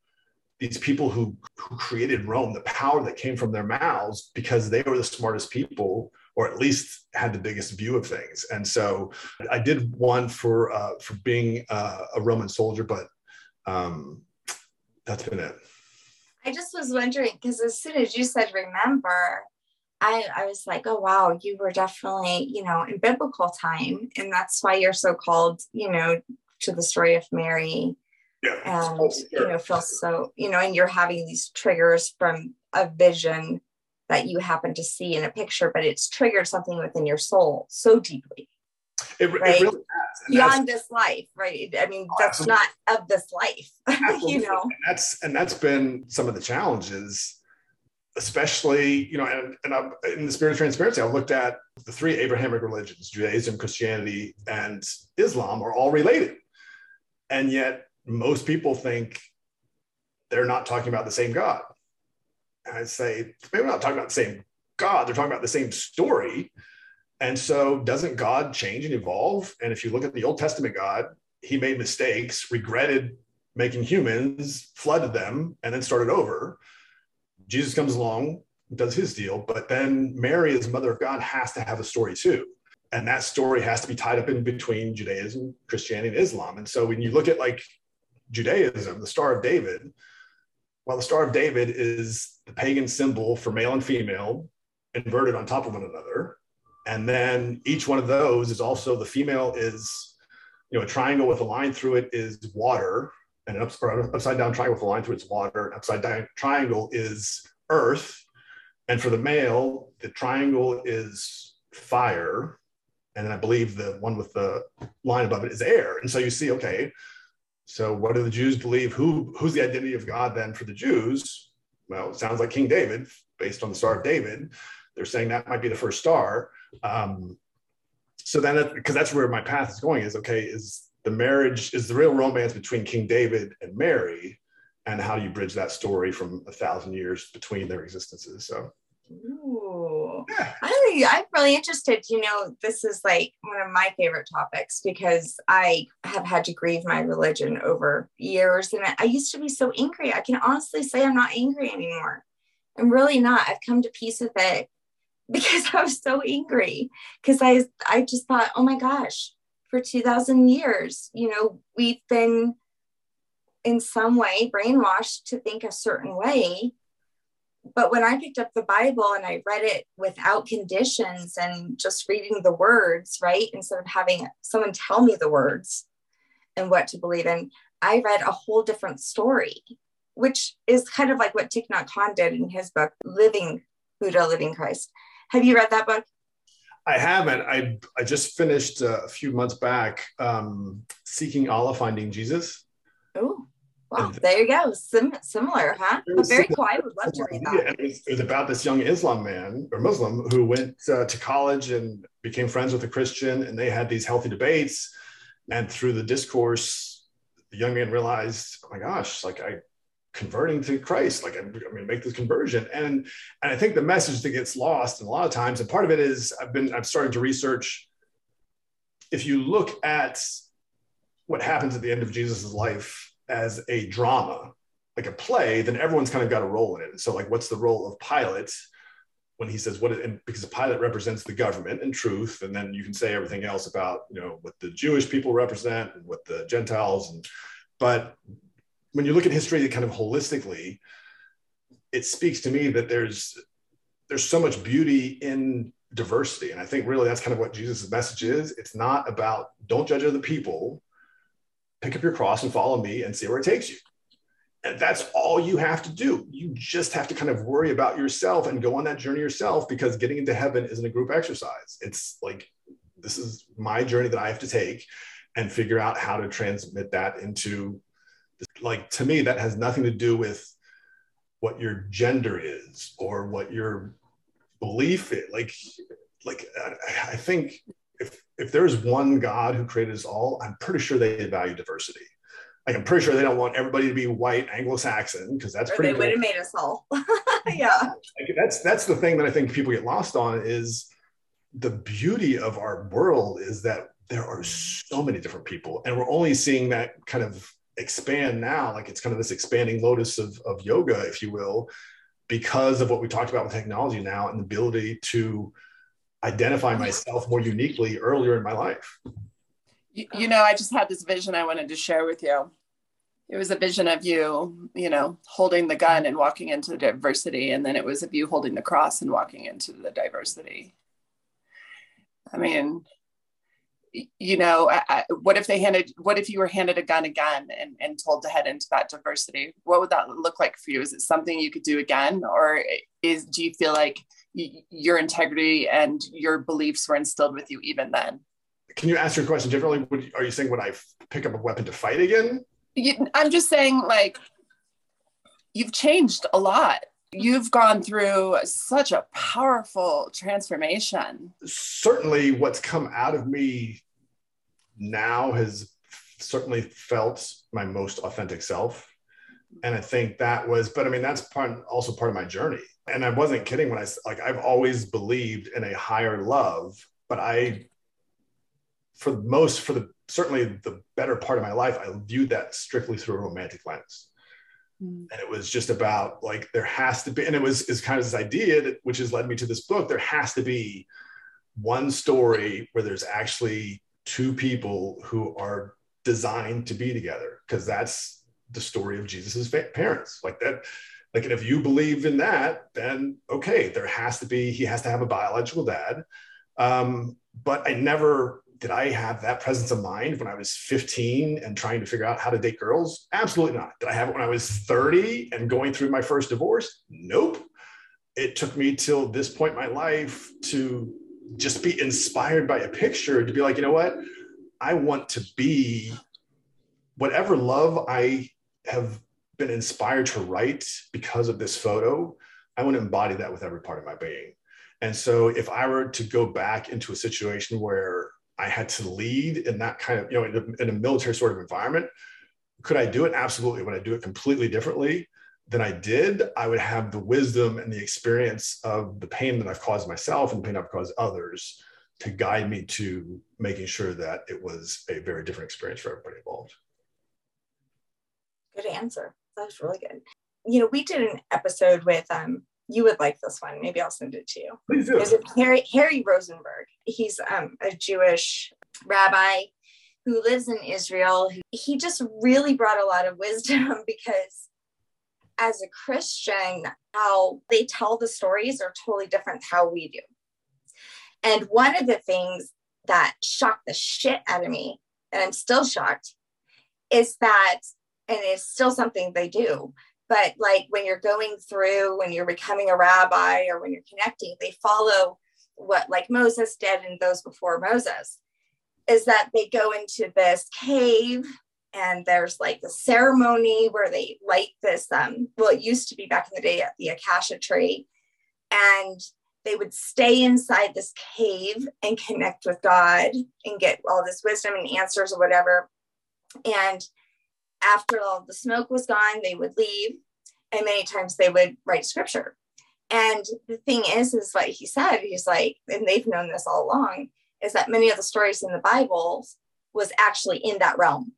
these people who, who created Rome, the power that came from their mouths because they were the smartest people, or at least had the biggest view of things. And so I did one for uh, for being uh, a Roman soldier, but um, that's been it. I just was wondering because as soon as you said remember, I, I was like, oh wow, you were definitely, you know, in biblical time. And that's why you're so called, you know, to the story of Mary yeah. and oh, you know feel so you know and you're having these triggers from a vision that you happen to see in a picture but it's triggered something within your soul so deeply it, right? it really beyond this life right i mean that's absolutely. not of this life you know and that's and that's been some of the challenges especially you know and, and I'm, in the spirit of transparency i looked at the three abrahamic religions judaism christianity and islam are all related and yet most people think they're not talking about the same God. And I say, maybe we're not talking about the same God, they're talking about the same story. And so, doesn't God change and evolve? And if you look at the Old Testament God, he made mistakes, regretted making humans, flooded them, and then started over. Jesus comes along, does his deal, but then Mary, as mother of God, has to have a story too. And that story has to be tied up in between Judaism, Christianity, and Islam. And so when you look at like Judaism, the Star of David, well, the Star of David is the pagan symbol for male and female inverted on top of one another. And then each one of those is also the female is, you know, a triangle with a line through it is water, an upside down triangle with a line through its water. An upside down triangle is earth. And for the male, the triangle is fire. And then I believe the one with the line above it is air. And so you see, okay, so what do the Jews believe? Who who's the identity of God then for the Jews? Well, it sounds like King David, based on the Star of David. They're saying that might be the first star. Um, so then, because that's where my path is going, is okay, is the marriage is the real romance between King David and Mary, and how do you bridge that story from a thousand years between their existences? So. Ooh. Yeah. I, I'm really interested. You know, this is like one of my favorite topics because I have had to grieve my religion over years. And I used to be so angry. I can honestly say I'm not angry anymore. I'm really not. I've come to peace with it because I was so angry because I I just thought, oh my gosh, for 2000 years, you know, we've been in some way brainwashed to think a certain way. But when I picked up the Bible and I read it without conditions and just reading the words, right, instead of having someone tell me the words and what to believe in, I read a whole different story, which is kind of like what Thich Nhat Hanh did in his book, Living Buddha, Living Christ. Have you read that book? I haven't. I I just finished uh, a few months back um, Seeking Allah, Finding Jesus. Oh, wow! There you go. Sim- similar, huh? Very, very cool. I would love to read that. It was, it was, about this young Islam man or Muslim who went uh, to college and became friends with a Christian, and they had these healthy debates. And through the discourse, the young man realized, oh my gosh, like I converting to Christ. Like I'm, I'm going to make this conversion, and and I think the message that gets lost, and a lot of times, and part of it is I've been I've started to research. If you look at what happens at the end of Jesus's life as a drama, like a play, then everyone's kind of got a role in it. So, like, what's the role of Pilate? when he says what and because Pilate represents the government and truth, and then you can say everything else about you know what the Jewish people represent and what the Gentiles and but when you look at history kind of holistically, it speaks to me that there's there's so much beauty in diversity. And I think really that's kind of what Jesus' message is. It's not about don't judge other people, pick up your cross and follow me and see where it takes you. And that's all you have to do. You just have to kind of worry about yourself and go on that journey yourself because getting into heaven isn't a group exercise. It's like, this is my journey that I have to take and figure out how to transmit that into like to me that has nothing to do with what your gender is or what your belief is. Like like i think if if there's one god who created us all i'm pretty sure they value diversity. Like i'm pretty sure they don't want everybody to be white anglo-saxon because that's or pretty they would have made us all. Yeah. Like that's that's the thing that i think people get lost on is the beauty of our world is that there are so many different people and we're only seeing that kind of expand now like it's kind of this expanding lotus of, of yoga if you will because of what we talked about with technology now and the ability to identify myself more uniquely earlier in my life. You, you know i just had this vision i wanted to share with you. It was a vision of you you know holding the gun and walking into the diversity and then it was of you holding the cross and walking into the diversity. I mean you know, I, what if they handed, what if you were handed a gun again and, and told to head into that diversity? What would that look like for you? Is it something you could do again? Or is, do you feel like y- your integrity and your beliefs were instilled with you even then? Can you ask your question differently? Would, are you saying, would I pick up a weapon to fight again? You, I'm just saying, like, you've changed a lot You've gone through such a powerful transformation. Certainly, what's come out of me now has certainly felt my most authentic self. And I think that was, but I mean, that's part, also part of my journey. And I wasn't kidding when I like, I've always believed in a higher love, but I, for most, for the certainly the better part of my life, I viewed that strictly through a romantic lens. Mm. And it was just about like there has to be, and it was is kind of this idea that which has led me to this book. There has to be one story where there's actually two people who are designed to be together because that's the story of Jesus's parents. Like that, like, and if you believe in that, then okay, there has to be, he has to have a biological dad. Um, but I never did I have that presence of mind when I was 15 and trying to figure out how to date girls? Absolutely not. Did I have it when I was 30 and going through my first divorce? Nope. It took me till this point in my life to just be inspired by a picture to be like, you know what? I want to be whatever love I have been inspired to write because of this photo. I want to embody that with every part of my being. And so if I were to go back into a situation where I had to lead in that kind of, you know, in a, in a military sort of environment, could I do it? Absolutely. Would I do it completely differently than I did? I would have the wisdom and the experience of the pain that I've caused myself and the pain I've caused others to guide me to making sure that it was a very different experience for everybody involved. Good answer. That was really good. You know, we did an episode with um, you would like this one. Maybe I'll send it to you. Please do. Is it Harry Harry Rosenberg? He's um, a Jewish rabbi who lives in Israel. He just really brought a lot of wisdom because as a Christian, how they tell the stories are totally different how we do. And one of the things that shocked the shit out of me, and I'm still shocked, is that, and it's still something they do, but like when you're going through when you're becoming a rabbi or when you're connecting they follow what like moses did and those before moses is that they go into this cave and there's like the ceremony where they light this um well it used to be back in the day at the acacia tree and they would stay inside this cave and connect with god and get all this wisdom and answers or whatever. And after all the smoke was gone, they would leave. And many times they would write scripture. And the thing is, is what he said, he's like, and they've known this all along, is that many of the stories in the Bible was actually in that realm.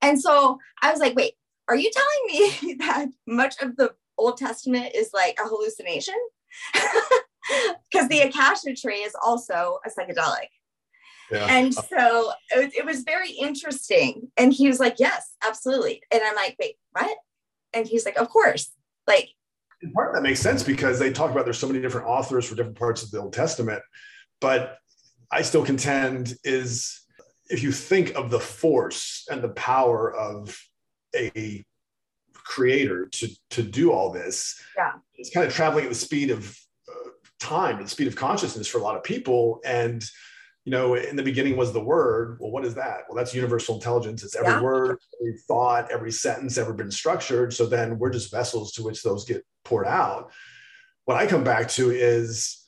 And so I was like, wait, are you telling me that much of the Old Testament is like a hallucination? Because the acacia tree is also a psychedelic. And so it, it, was very interesting. And he was like, yes, absolutely. And I'm like, wait, what? And he's like, of course. Like, and part of that makes sense because they talk about there's so many different authors for different parts of the Old Testament. But I still contend is if you think of the force and the power of a creator to to do all this, yeah, it's kind of traveling at the speed of uh, time, at the speed of consciousness for a lot of people, and you know, in the beginning was the word. Well, what is that? Well, that's universal intelligence. It's every yeah. word, every thought, every sentence ever been structured. So then we're just vessels to which those get poured out. What I come back to is,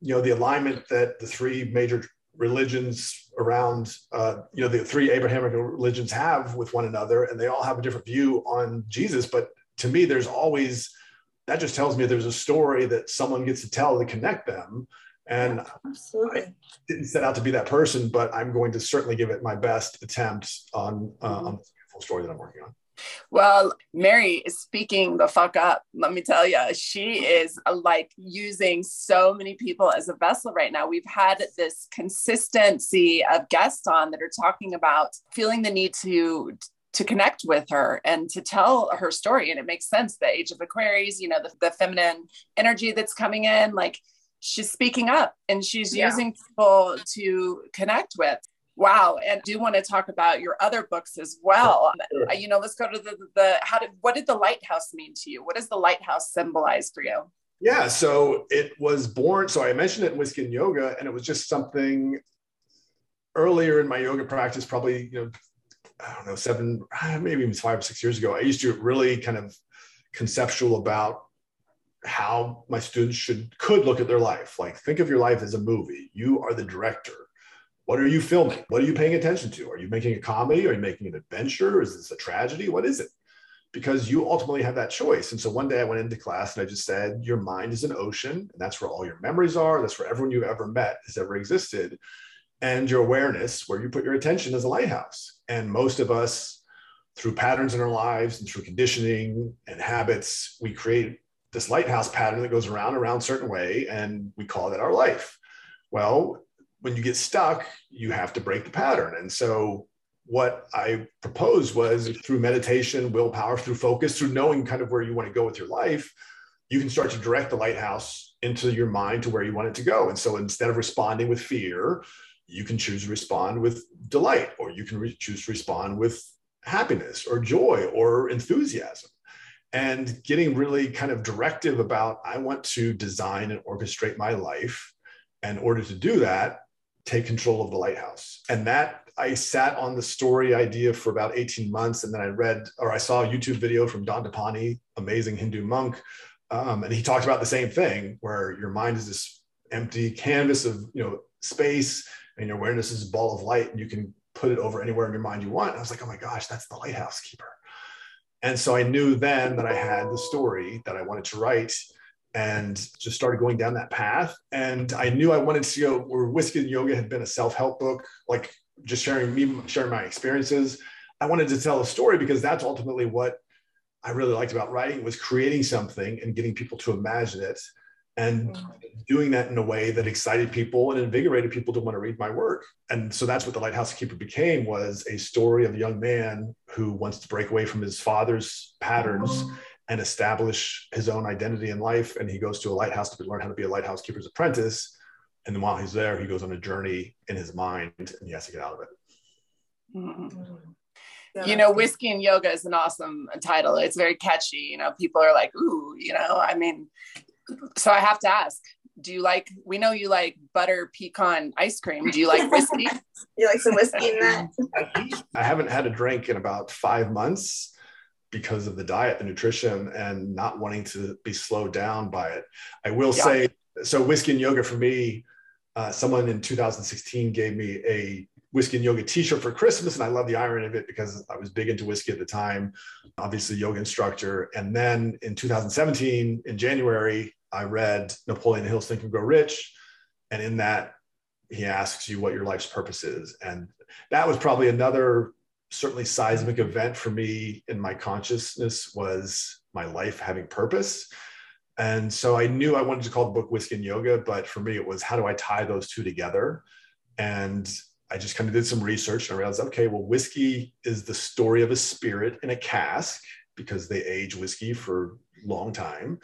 you know, the alignment that the three major religions around, uh, you know, the three Abrahamic religions have with one another, and they all have a different view on Jesus. But to me, there's always that just tells me there's a story that someone gets to tell to connect them and Absolutely. I didn't set out to be that person, but I'm going to certainly give it my best attempt on, uh, mm-hmm. on the full story that I'm working on. Well, Mary is speaking the fuck up. Let me tell you, she is uh, like using so many people as a vessel right now. We've had this consistency of guests on that are talking about feeling the need to to connect with her and to tell her story. And it makes sense. The age of Aquarius, you know, the, the feminine energy that's coming in, like she's speaking up and she's yeah. using people to connect with. Wow. And do want to talk about your other books as well. Oh, sure. Uh, you know, let's go to the, the, how did, what did the lighthouse mean to you? What does the lighthouse symbolize for you? Yeah. So it was born. So I mentioned it in Whiskey and Yoga, and it was just something earlier in my yoga practice, probably, you know, I don't know, seven, ah, maybe even five or six years ago. I used to really kind of conceptual about how my students should could look at their life. Like think of your life as a movie. You are the director. What are you filming? What are you paying attention to? Are you making a comedy? Are you making an adventure? Is this a tragedy? What is it? Because you ultimately have that choice. And so one day I went into class and I just said, Your mind is an ocean, and that's where all your memories are. That's where everyone you've ever met has ever existed. and your awareness, where you put your attention, is a lighthouse. And most of us, through patterns in our lives and through conditioning and habits, we create this lighthouse pattern that goes around around certain way, and we call that our life. Well, when you get stuck, you have to break the pattern. And so what I proposed was through meditation, willpower, through focus, through knowing kind of where you want to go with your life, you can start to direct the lighthouse into your mind to where you want it to go. And so instead of responding with fear, you can choose to respond with delight, or you can re- choose to respond with happiness or joy or enthusiasm. And getting really kind of directive about, I want to design and orchestrate my life. In order to do that, take control of the lighthouse. And that I sat on the story idea for about 18 months. And then I read or I saw a YouTube video from Dandapani, amazing Hindu monk. Um, and he talked about the same thing where your mind is this empty canvas of you know space and your awareness is a ball of light and you can put it over anywhere in your mind you want. And I was like, oh my gosh, that's the lighthouse keeper. And so I knew then that I had the story that I wanted to write and just started going down that path. And I knew I wanted to go where Whiskey and Yoga had been a self-help book, like just sharing me, sharing my experiences. I wanted to tell a story because that's ultimately what I really liked about writing was creating something and getting people to imagine it and mm-hmm. doing that in a way that excited people and invigorated people to want to read my work and so that's what the lighthouse keeper became was a story of a young man who wants to break away from his father's patterns mm-hmm. and establish his own identity in life and he goes to a lighthouse to learn how to be a lighthouse keeper's apprentice and then while he's there he goes on a journey in his mind and he has to get out of it mm-hmm. you know whiskey and yoga is an awesome title it's very catchy you know people are like ooh you know i mean so I have to ask, do you like, we know you like butter pecan ice cream. Do you like whiskey? you like some whiskey in that? I haven't had a drink in about five months because of the diet, the nutrition, and not wanting to be slowed down by it. I will yeah. say, so whiskey and yoga for me, uh, someone in 2016 gave me a whiskey and yoga t-shirt for Christmas. And I love the irony of it because I was big into whiskey at the time, obviously yoga instructor. And then in 2017, in January, I read Napoleon Hill's Think and Grow Rich. And in that, he asks you what your life's purpose is. And that was probably another certainly seismic event for me in my consciousness was my life having purpose. And so I knew I wanted to call the book Whiskey and Yoga, but for me, it was how do I tie those two together? And I just kind of did some research and I realized, okay, well, whiskey is the story of a spirit in a cask because they age whiskey for long time.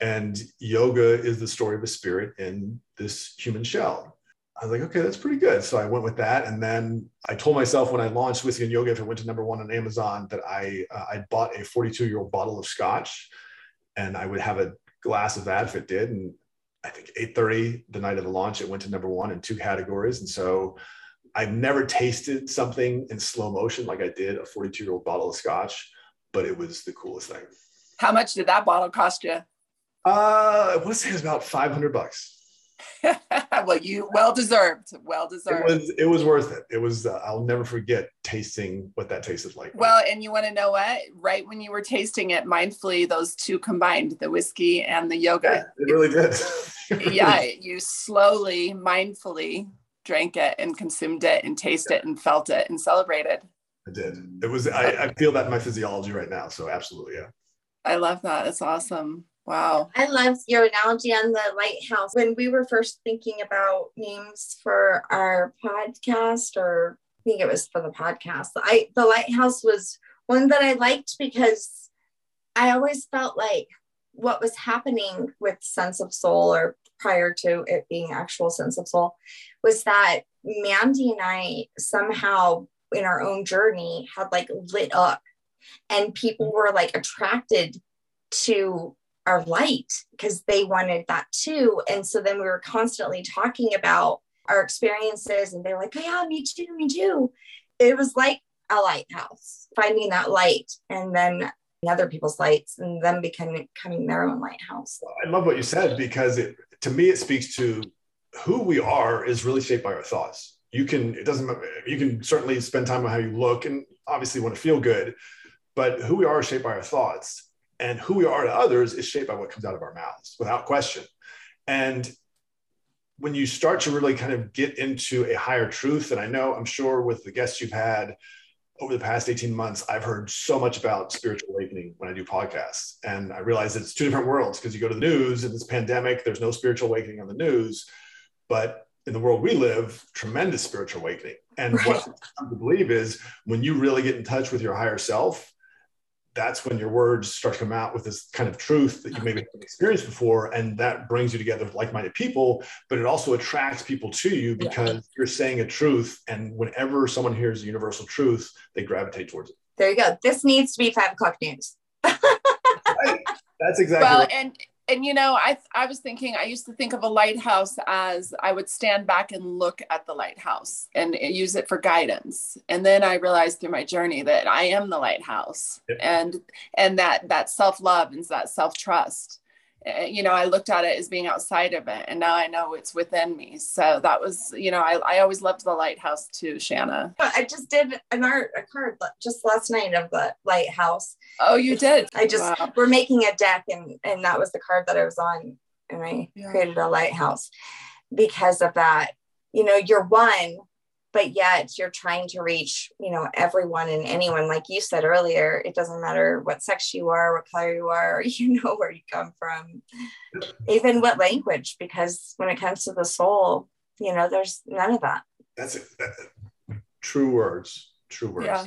And yoga is the story of a spirit in this human shell. I was like, okay, that's pretty good. So I went with that. And then I told myself when I launched Whiskey and Yoga, if it went to number one on Amazon, that I, uh, I bought a 42 year old bottle of scotch and I would have a glass of that if it did. And I think 8.30, the night of the launch, it went to number one in two categories. And so I've never tasted something in slow motion like I did a 42 year old bottle of scotch, but it was the coolest thing. How much did that bottle cost you? Uh, I want to say it was about 500 bucks. well, you well deserved. Well deserved. It was it was worth it. It was. Uh, I'll never forget tasting what that tasted like. Well, and you want to know what? Right when you were tasting it mindfully, those two combined, the whiskey and the yoga. Yeah, it really did. yeah, you slowly, mindfully drank it and consumed it and tasted yeah. it and felt it and celebrated. I did. It was. I, I feel that in my physiology right now. So absolutely, yeah. I love that. It's awesome. Wow. I love your analogy on the lighthouse. When we were first thinking about names for our podcast, or I think it was for the podcast, I the lighthouse was one that I liked because I always felt like what was happening with sense of soul or prior to it being actual sense of soul was that Mandy and I somehow in our own journey had like lit up and people were like attracted to our light because they wanted that too. And so then we were constantly talking about our experiences and they're like, oh, yeah, me too, me too. It was like a lighthouse, finding that light and then other people's lights and them becoming, becoming their own lighthouse. I love what you said because it, to me, it speaks to who we are is really shaped by our thoughts. You can, it doesn't, you can certainly spend time on how you look and obviously want to feel good, but who we are is shaped by our thoughts and who we are to others is shaped by what comes out of our mouths without question and when you start to really kind of get into a higher truth, and I know I'm sure with the guests you've had over the past 18 months, I've heard so much about spiritual awakening when I do podcasts. And I realize it's two different worlds because you go to the news and this pandemic, there's no spiritual awakening on the news. But in the world we live, tremendous spiritual awakening. And right. what I believe is when you really get in touch with your higher self, that's when your words start to come out with this kind of truth that you maybe haven't experienced before. And that brings you together with like minded people, but it also attracts people to you because yeah. you're saying a truth. And whenever someone hears a universal truth, they gravitate towards it. There you go. This needs to be five o'clock news. right. That's exactly well, right. and and you know, I I was thinking I used to think of a lighthouse as I would stand back and look at the lighthouse and use it for guidance. And then I realized through my journey that I am the lighthouse, and and that that self love and that self trust Eh, you know, I looked at it as being outside of it, and now I know it's within me. So that was, you know, I, I always loved the lighthouse too, Shanna. I just did an art a card just last night of the lighthouse. Oh, you did. I just wow. we're making a deck, and and that was the card that I was on, and I yeah. created a lighthouse because of that. You know, you're one, but yet you're trying to reach you know everyone and anyone. Like you said earlier it doesn't matter what sex you are what color you are you know where you come from. Even what language because when it comes to the soul you know there's none of that. That's it that, true words true words. Yeah.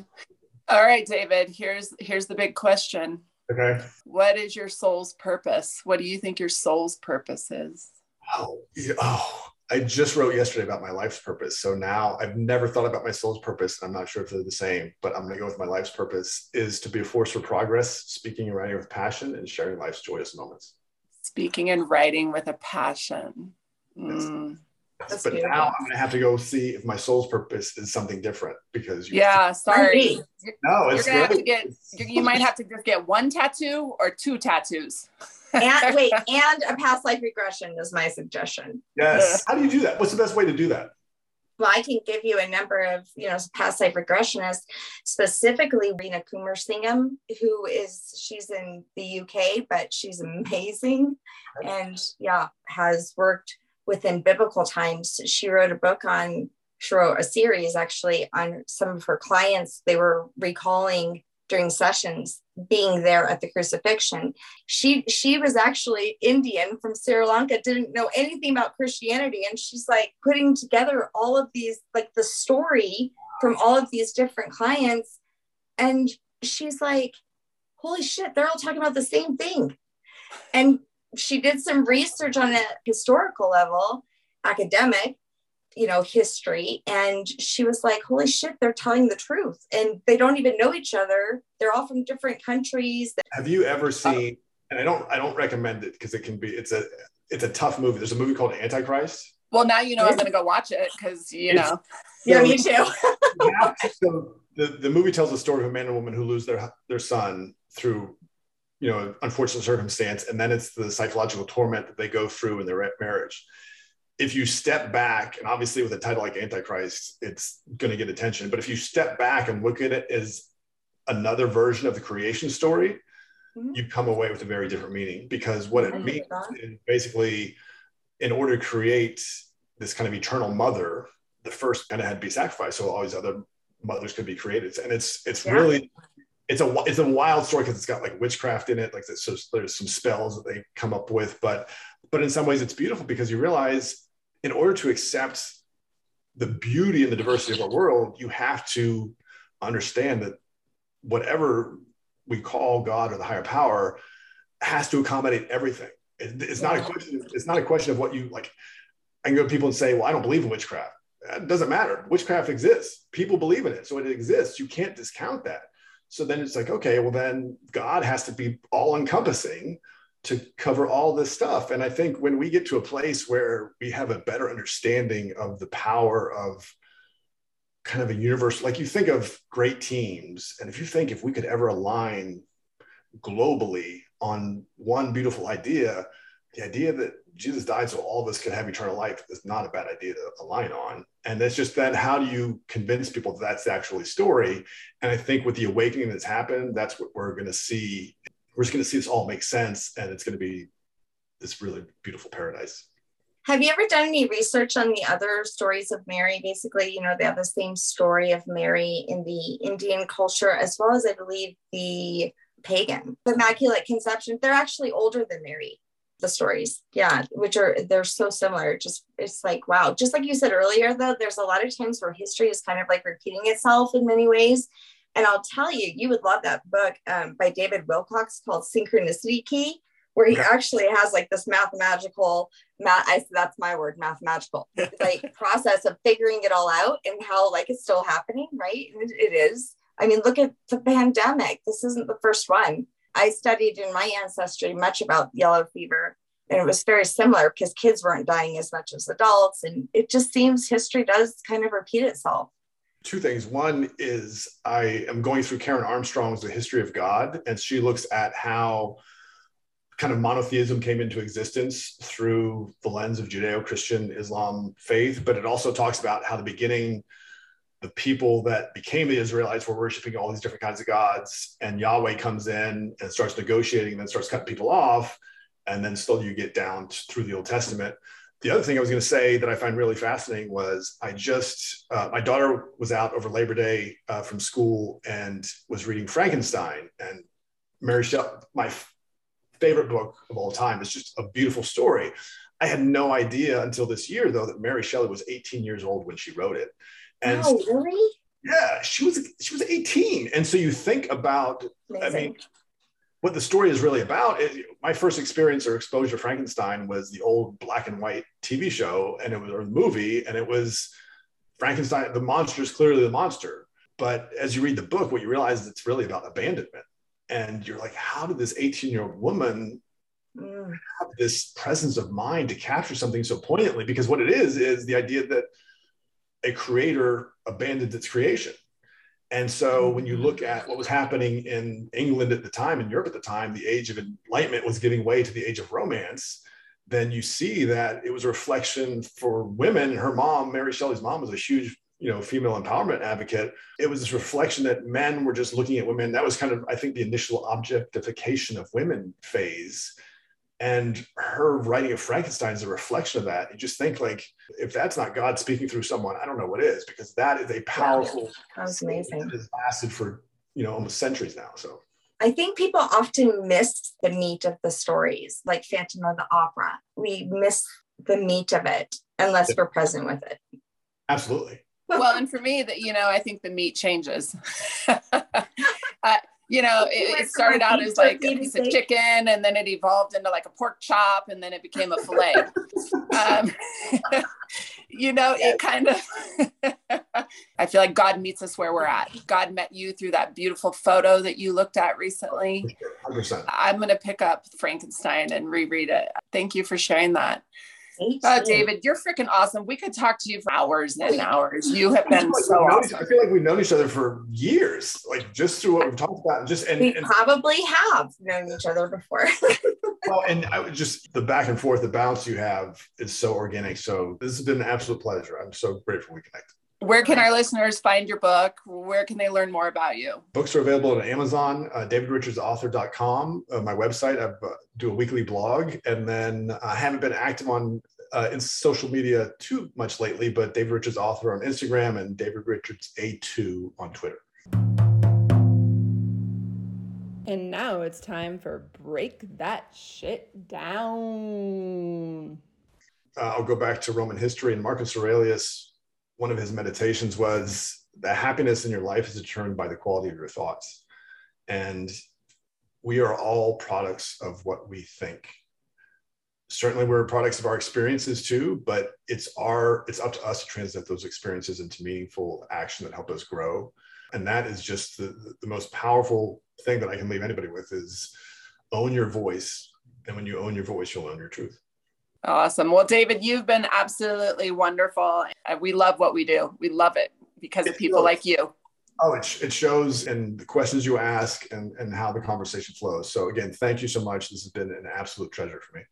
All right david here's here's the big question. Okay. What is your soul's purpose? What do you think your soul's purpose is? Oh, oh I just wrote yesterday about my life's purpose. So now I've never thought about my soul's purpose. And I'm not sure if they're the same, but I'm going to go with my life's purpose is to be a force for progress, speaking and writing with passion, and sharing life's joyous moments. Speaking and writing with a passion. Mm. Yes. But beautiful. now I'm going to have to go see if my soul's purpose is something different because yeah, sorry. No, it's you're gonna have to get. You might have to just get one tattoo or two tattoos and wait, and a past life regression is my suggestion. Yes. How do you do that? What's the best way to do that? Well, I can give you a number of, you know, past life regressionists, specifically Reena Kumarasingham, who is she's in the UK, but she's amazing. And yeah, has worked within biblical times. She wrote a book on, she wrote a series actually on some of her clients. They were recalling during sessions being there at the crucifixion she she was actually indian from sri lanka didn't know anything about christianity and she's like putting together all of these like the story from all of these different clients and she's like holy shit they're all talking about the same thing and she did some research on a historical level academic you know history and she was like holy shit they're telling the truth. And they don't even know each other. They're all from different countries. Have you ever seen and i don't i don't recommend it because it can be it's a it's a tough movie. There's a movie called antichrist. Well now you know i'm going to go watch it because you it's, know. Yeah me too. yeah, so the, the movie tells the story of a man and a woman who lose their their son through you know unfortunate circumstance and then it's the psychological torment that they go through in their marriage if you step back, and obviously with a title like Antichrist, it's going to get attention. But if you step back and look at it as another version of the creation story, mm-hmm. you come away with a very different meaning because what it means is basically, in order to create this kind of eternal mother, the first kind of had to be sacrificed, so all these other mothers could be created. And it's it's yeah. really it's a it's a wild story because it's got like witchcraft in it, like so there's some spells that they come up with, but but in some ways it's beautiful because you realize in order to accept the beauty and the diversity of our world, you have to understand that whatever we call God or the higher power has to accommodate everything. It, it's not a question. It's not a question of what you like. I can go to people and say, "Well, I don't believe in witchcraft." It doesn't matter. Witchcraft exists. People believe in it, so it exists. You can't discount that. So then it's like, okay, well then God has to be all encompassing to cover all this stuff. And I think when we get to a place where we have a better understanding of the power of kind of a universe, like you think of great teams, and if you think if we could ever align globally on one beautiful idea, the idea that Jesus died so all of us could have eternal life is not a bad idea to align on. And it's just then how do you convince people that that's actually story? And I think with the awakening that's happened, that's what we're going to see we're just going to see this all make sense and it's going to be this really beautiful paradise Have you ever done any research on the other stories of Mary? Basically, you know, they have the same story of Mary in the Indian culture, as well as I believe the pagan, the Immaculate Conception. They're actually older than Mary, the stories. Yeah, which are, they're so similar. Just, it's like, wow. Just like you said earlier, though, there's a lot of times where history is kind of like repeating itself in many ways. And I'll tell you, you would love that book um, by David Wilcock called Synchronicity Key where he actually has like this mathematical math I that's my word mathematical like process of figuring it all out and how like it's still happening right it, it is I mean look at the pandemic this isn't the first one I studied in my ancestry much about yellow fever and it was very similar because kids weren't dying as much as adults and it just seems history does kind of repeat itself two things. One is I am going through Karen Armstrong's The History of God, and she looks at how kind of monotheism came into existence through the lens of Judeo-Christian Islam faith, but it also talks about how the beginning, the people that became the Israelites were worshiping all these different kinds of gods, and Yahweh comes in and starts negotiating and then starts cutting people off, and then still you get down through the Old Testament. The other thing I was going to say that I find really fascinating was I just uh, my daughter was out over Labor Day uh, from school and was reading Frankenstein and Mary Shelley, my favorite book of all time. It's just a beautiful story. I had no idea until this year, though, that Mary Shelley was 18 years old when she wrote it. And oh, really? Yeah, she was she was 18. And so you think about, Amazing. I mean, what the story is really about. It, my first experience or exposure to Frankenstein was the old black and white TV show, and it was or movie, and it was Frankenstein. The monster is clearly the monster. But as you read the book, what you realize is it's really about abandonment and you're like how did this 18 year old woman mm. have this presence of mind to capture something so poignantly because what it is is the idea that a creator abandoned its creation. And so mm-hmm. when you look at what was happening in england at the time in europe at the time the age of enlightenment was giving way to the age of romance then you see that it was a reflection for women her mom mary shelley's mom was a huge you know female empowerment advocate. It was this reflection that men were just looking at women. That was kind of i think the initial objectification of women phase and her writing of frankenstein is a reflection of that you just think like if that's not god speaking through someone i don't know what is because that is a powerful that was amazing that has lasted for you know almost centuries now so I think people often miss the meat of the stories, like Phantom of the Opera. We miss the meat of it unless we're present with it. Absolutely well, and for me, that you know, I think the meat changes. uh, you know, it, it started out as like a piece of chicken, and then it evolved into like a pork chop, and then it became a fillet. um, you know, it kind of. I feel like God meets us where we're at. God met you through that beautiful photo that you looked at recently. 100%. I'm going to pick up Frankenstein and reread it. Thank you for sharing that. Uh, David, you're freaking awesome. We could talk to you for hours and hours. You have been like so awesome. I feel like we've known each other for years, like just through what we've talked about. And just and we and, probably have known each other before. well, and I would just the back and forth, the bounce you have is so organic. So this has been an absolute pleasure. I'm so grateful we connected. Where can our listeners find your book? Where can they learn more about you? Books are available at Amazon, uh, davidrichardsauthor.com, uh, my website. I uh, do a weekly blog, and then I haven't been active on uh, in social media too much lately, but David Richards Author on Instagram and David Richards A2 on Twitter. And now it's time for Break That Shit Down. Uh, I'll go back to Roman history and Marcus Aurelius one of his meditations was that happiness in your life is determined by the quality of your thoughts. And we are all products of what we think. Certainly we're products of our experiences too, but it's our it's up to us to translate those experiences into meaningful action that help us grow. And that is just the, the most powerful thing that I can leave anybody with is own your voice. And when you own your voice, you'll own your truth. Awesome. Well, David, you've been absolutely wonderful. Uh, we love what we do. We love it because of people like you. Oh, it, it shows in the questions you ask and, and how the conversation flows. So, again, thank you so much. This has been an absolute treasure for me.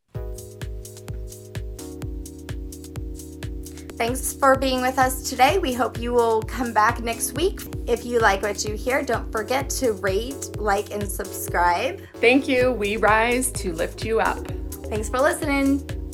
Thanks for being with us today. We hope you will come back next week. If you like what you hear, don't forget to rate, like, and subscribe. Thank you. We rise to lift you up. Thanks for listening.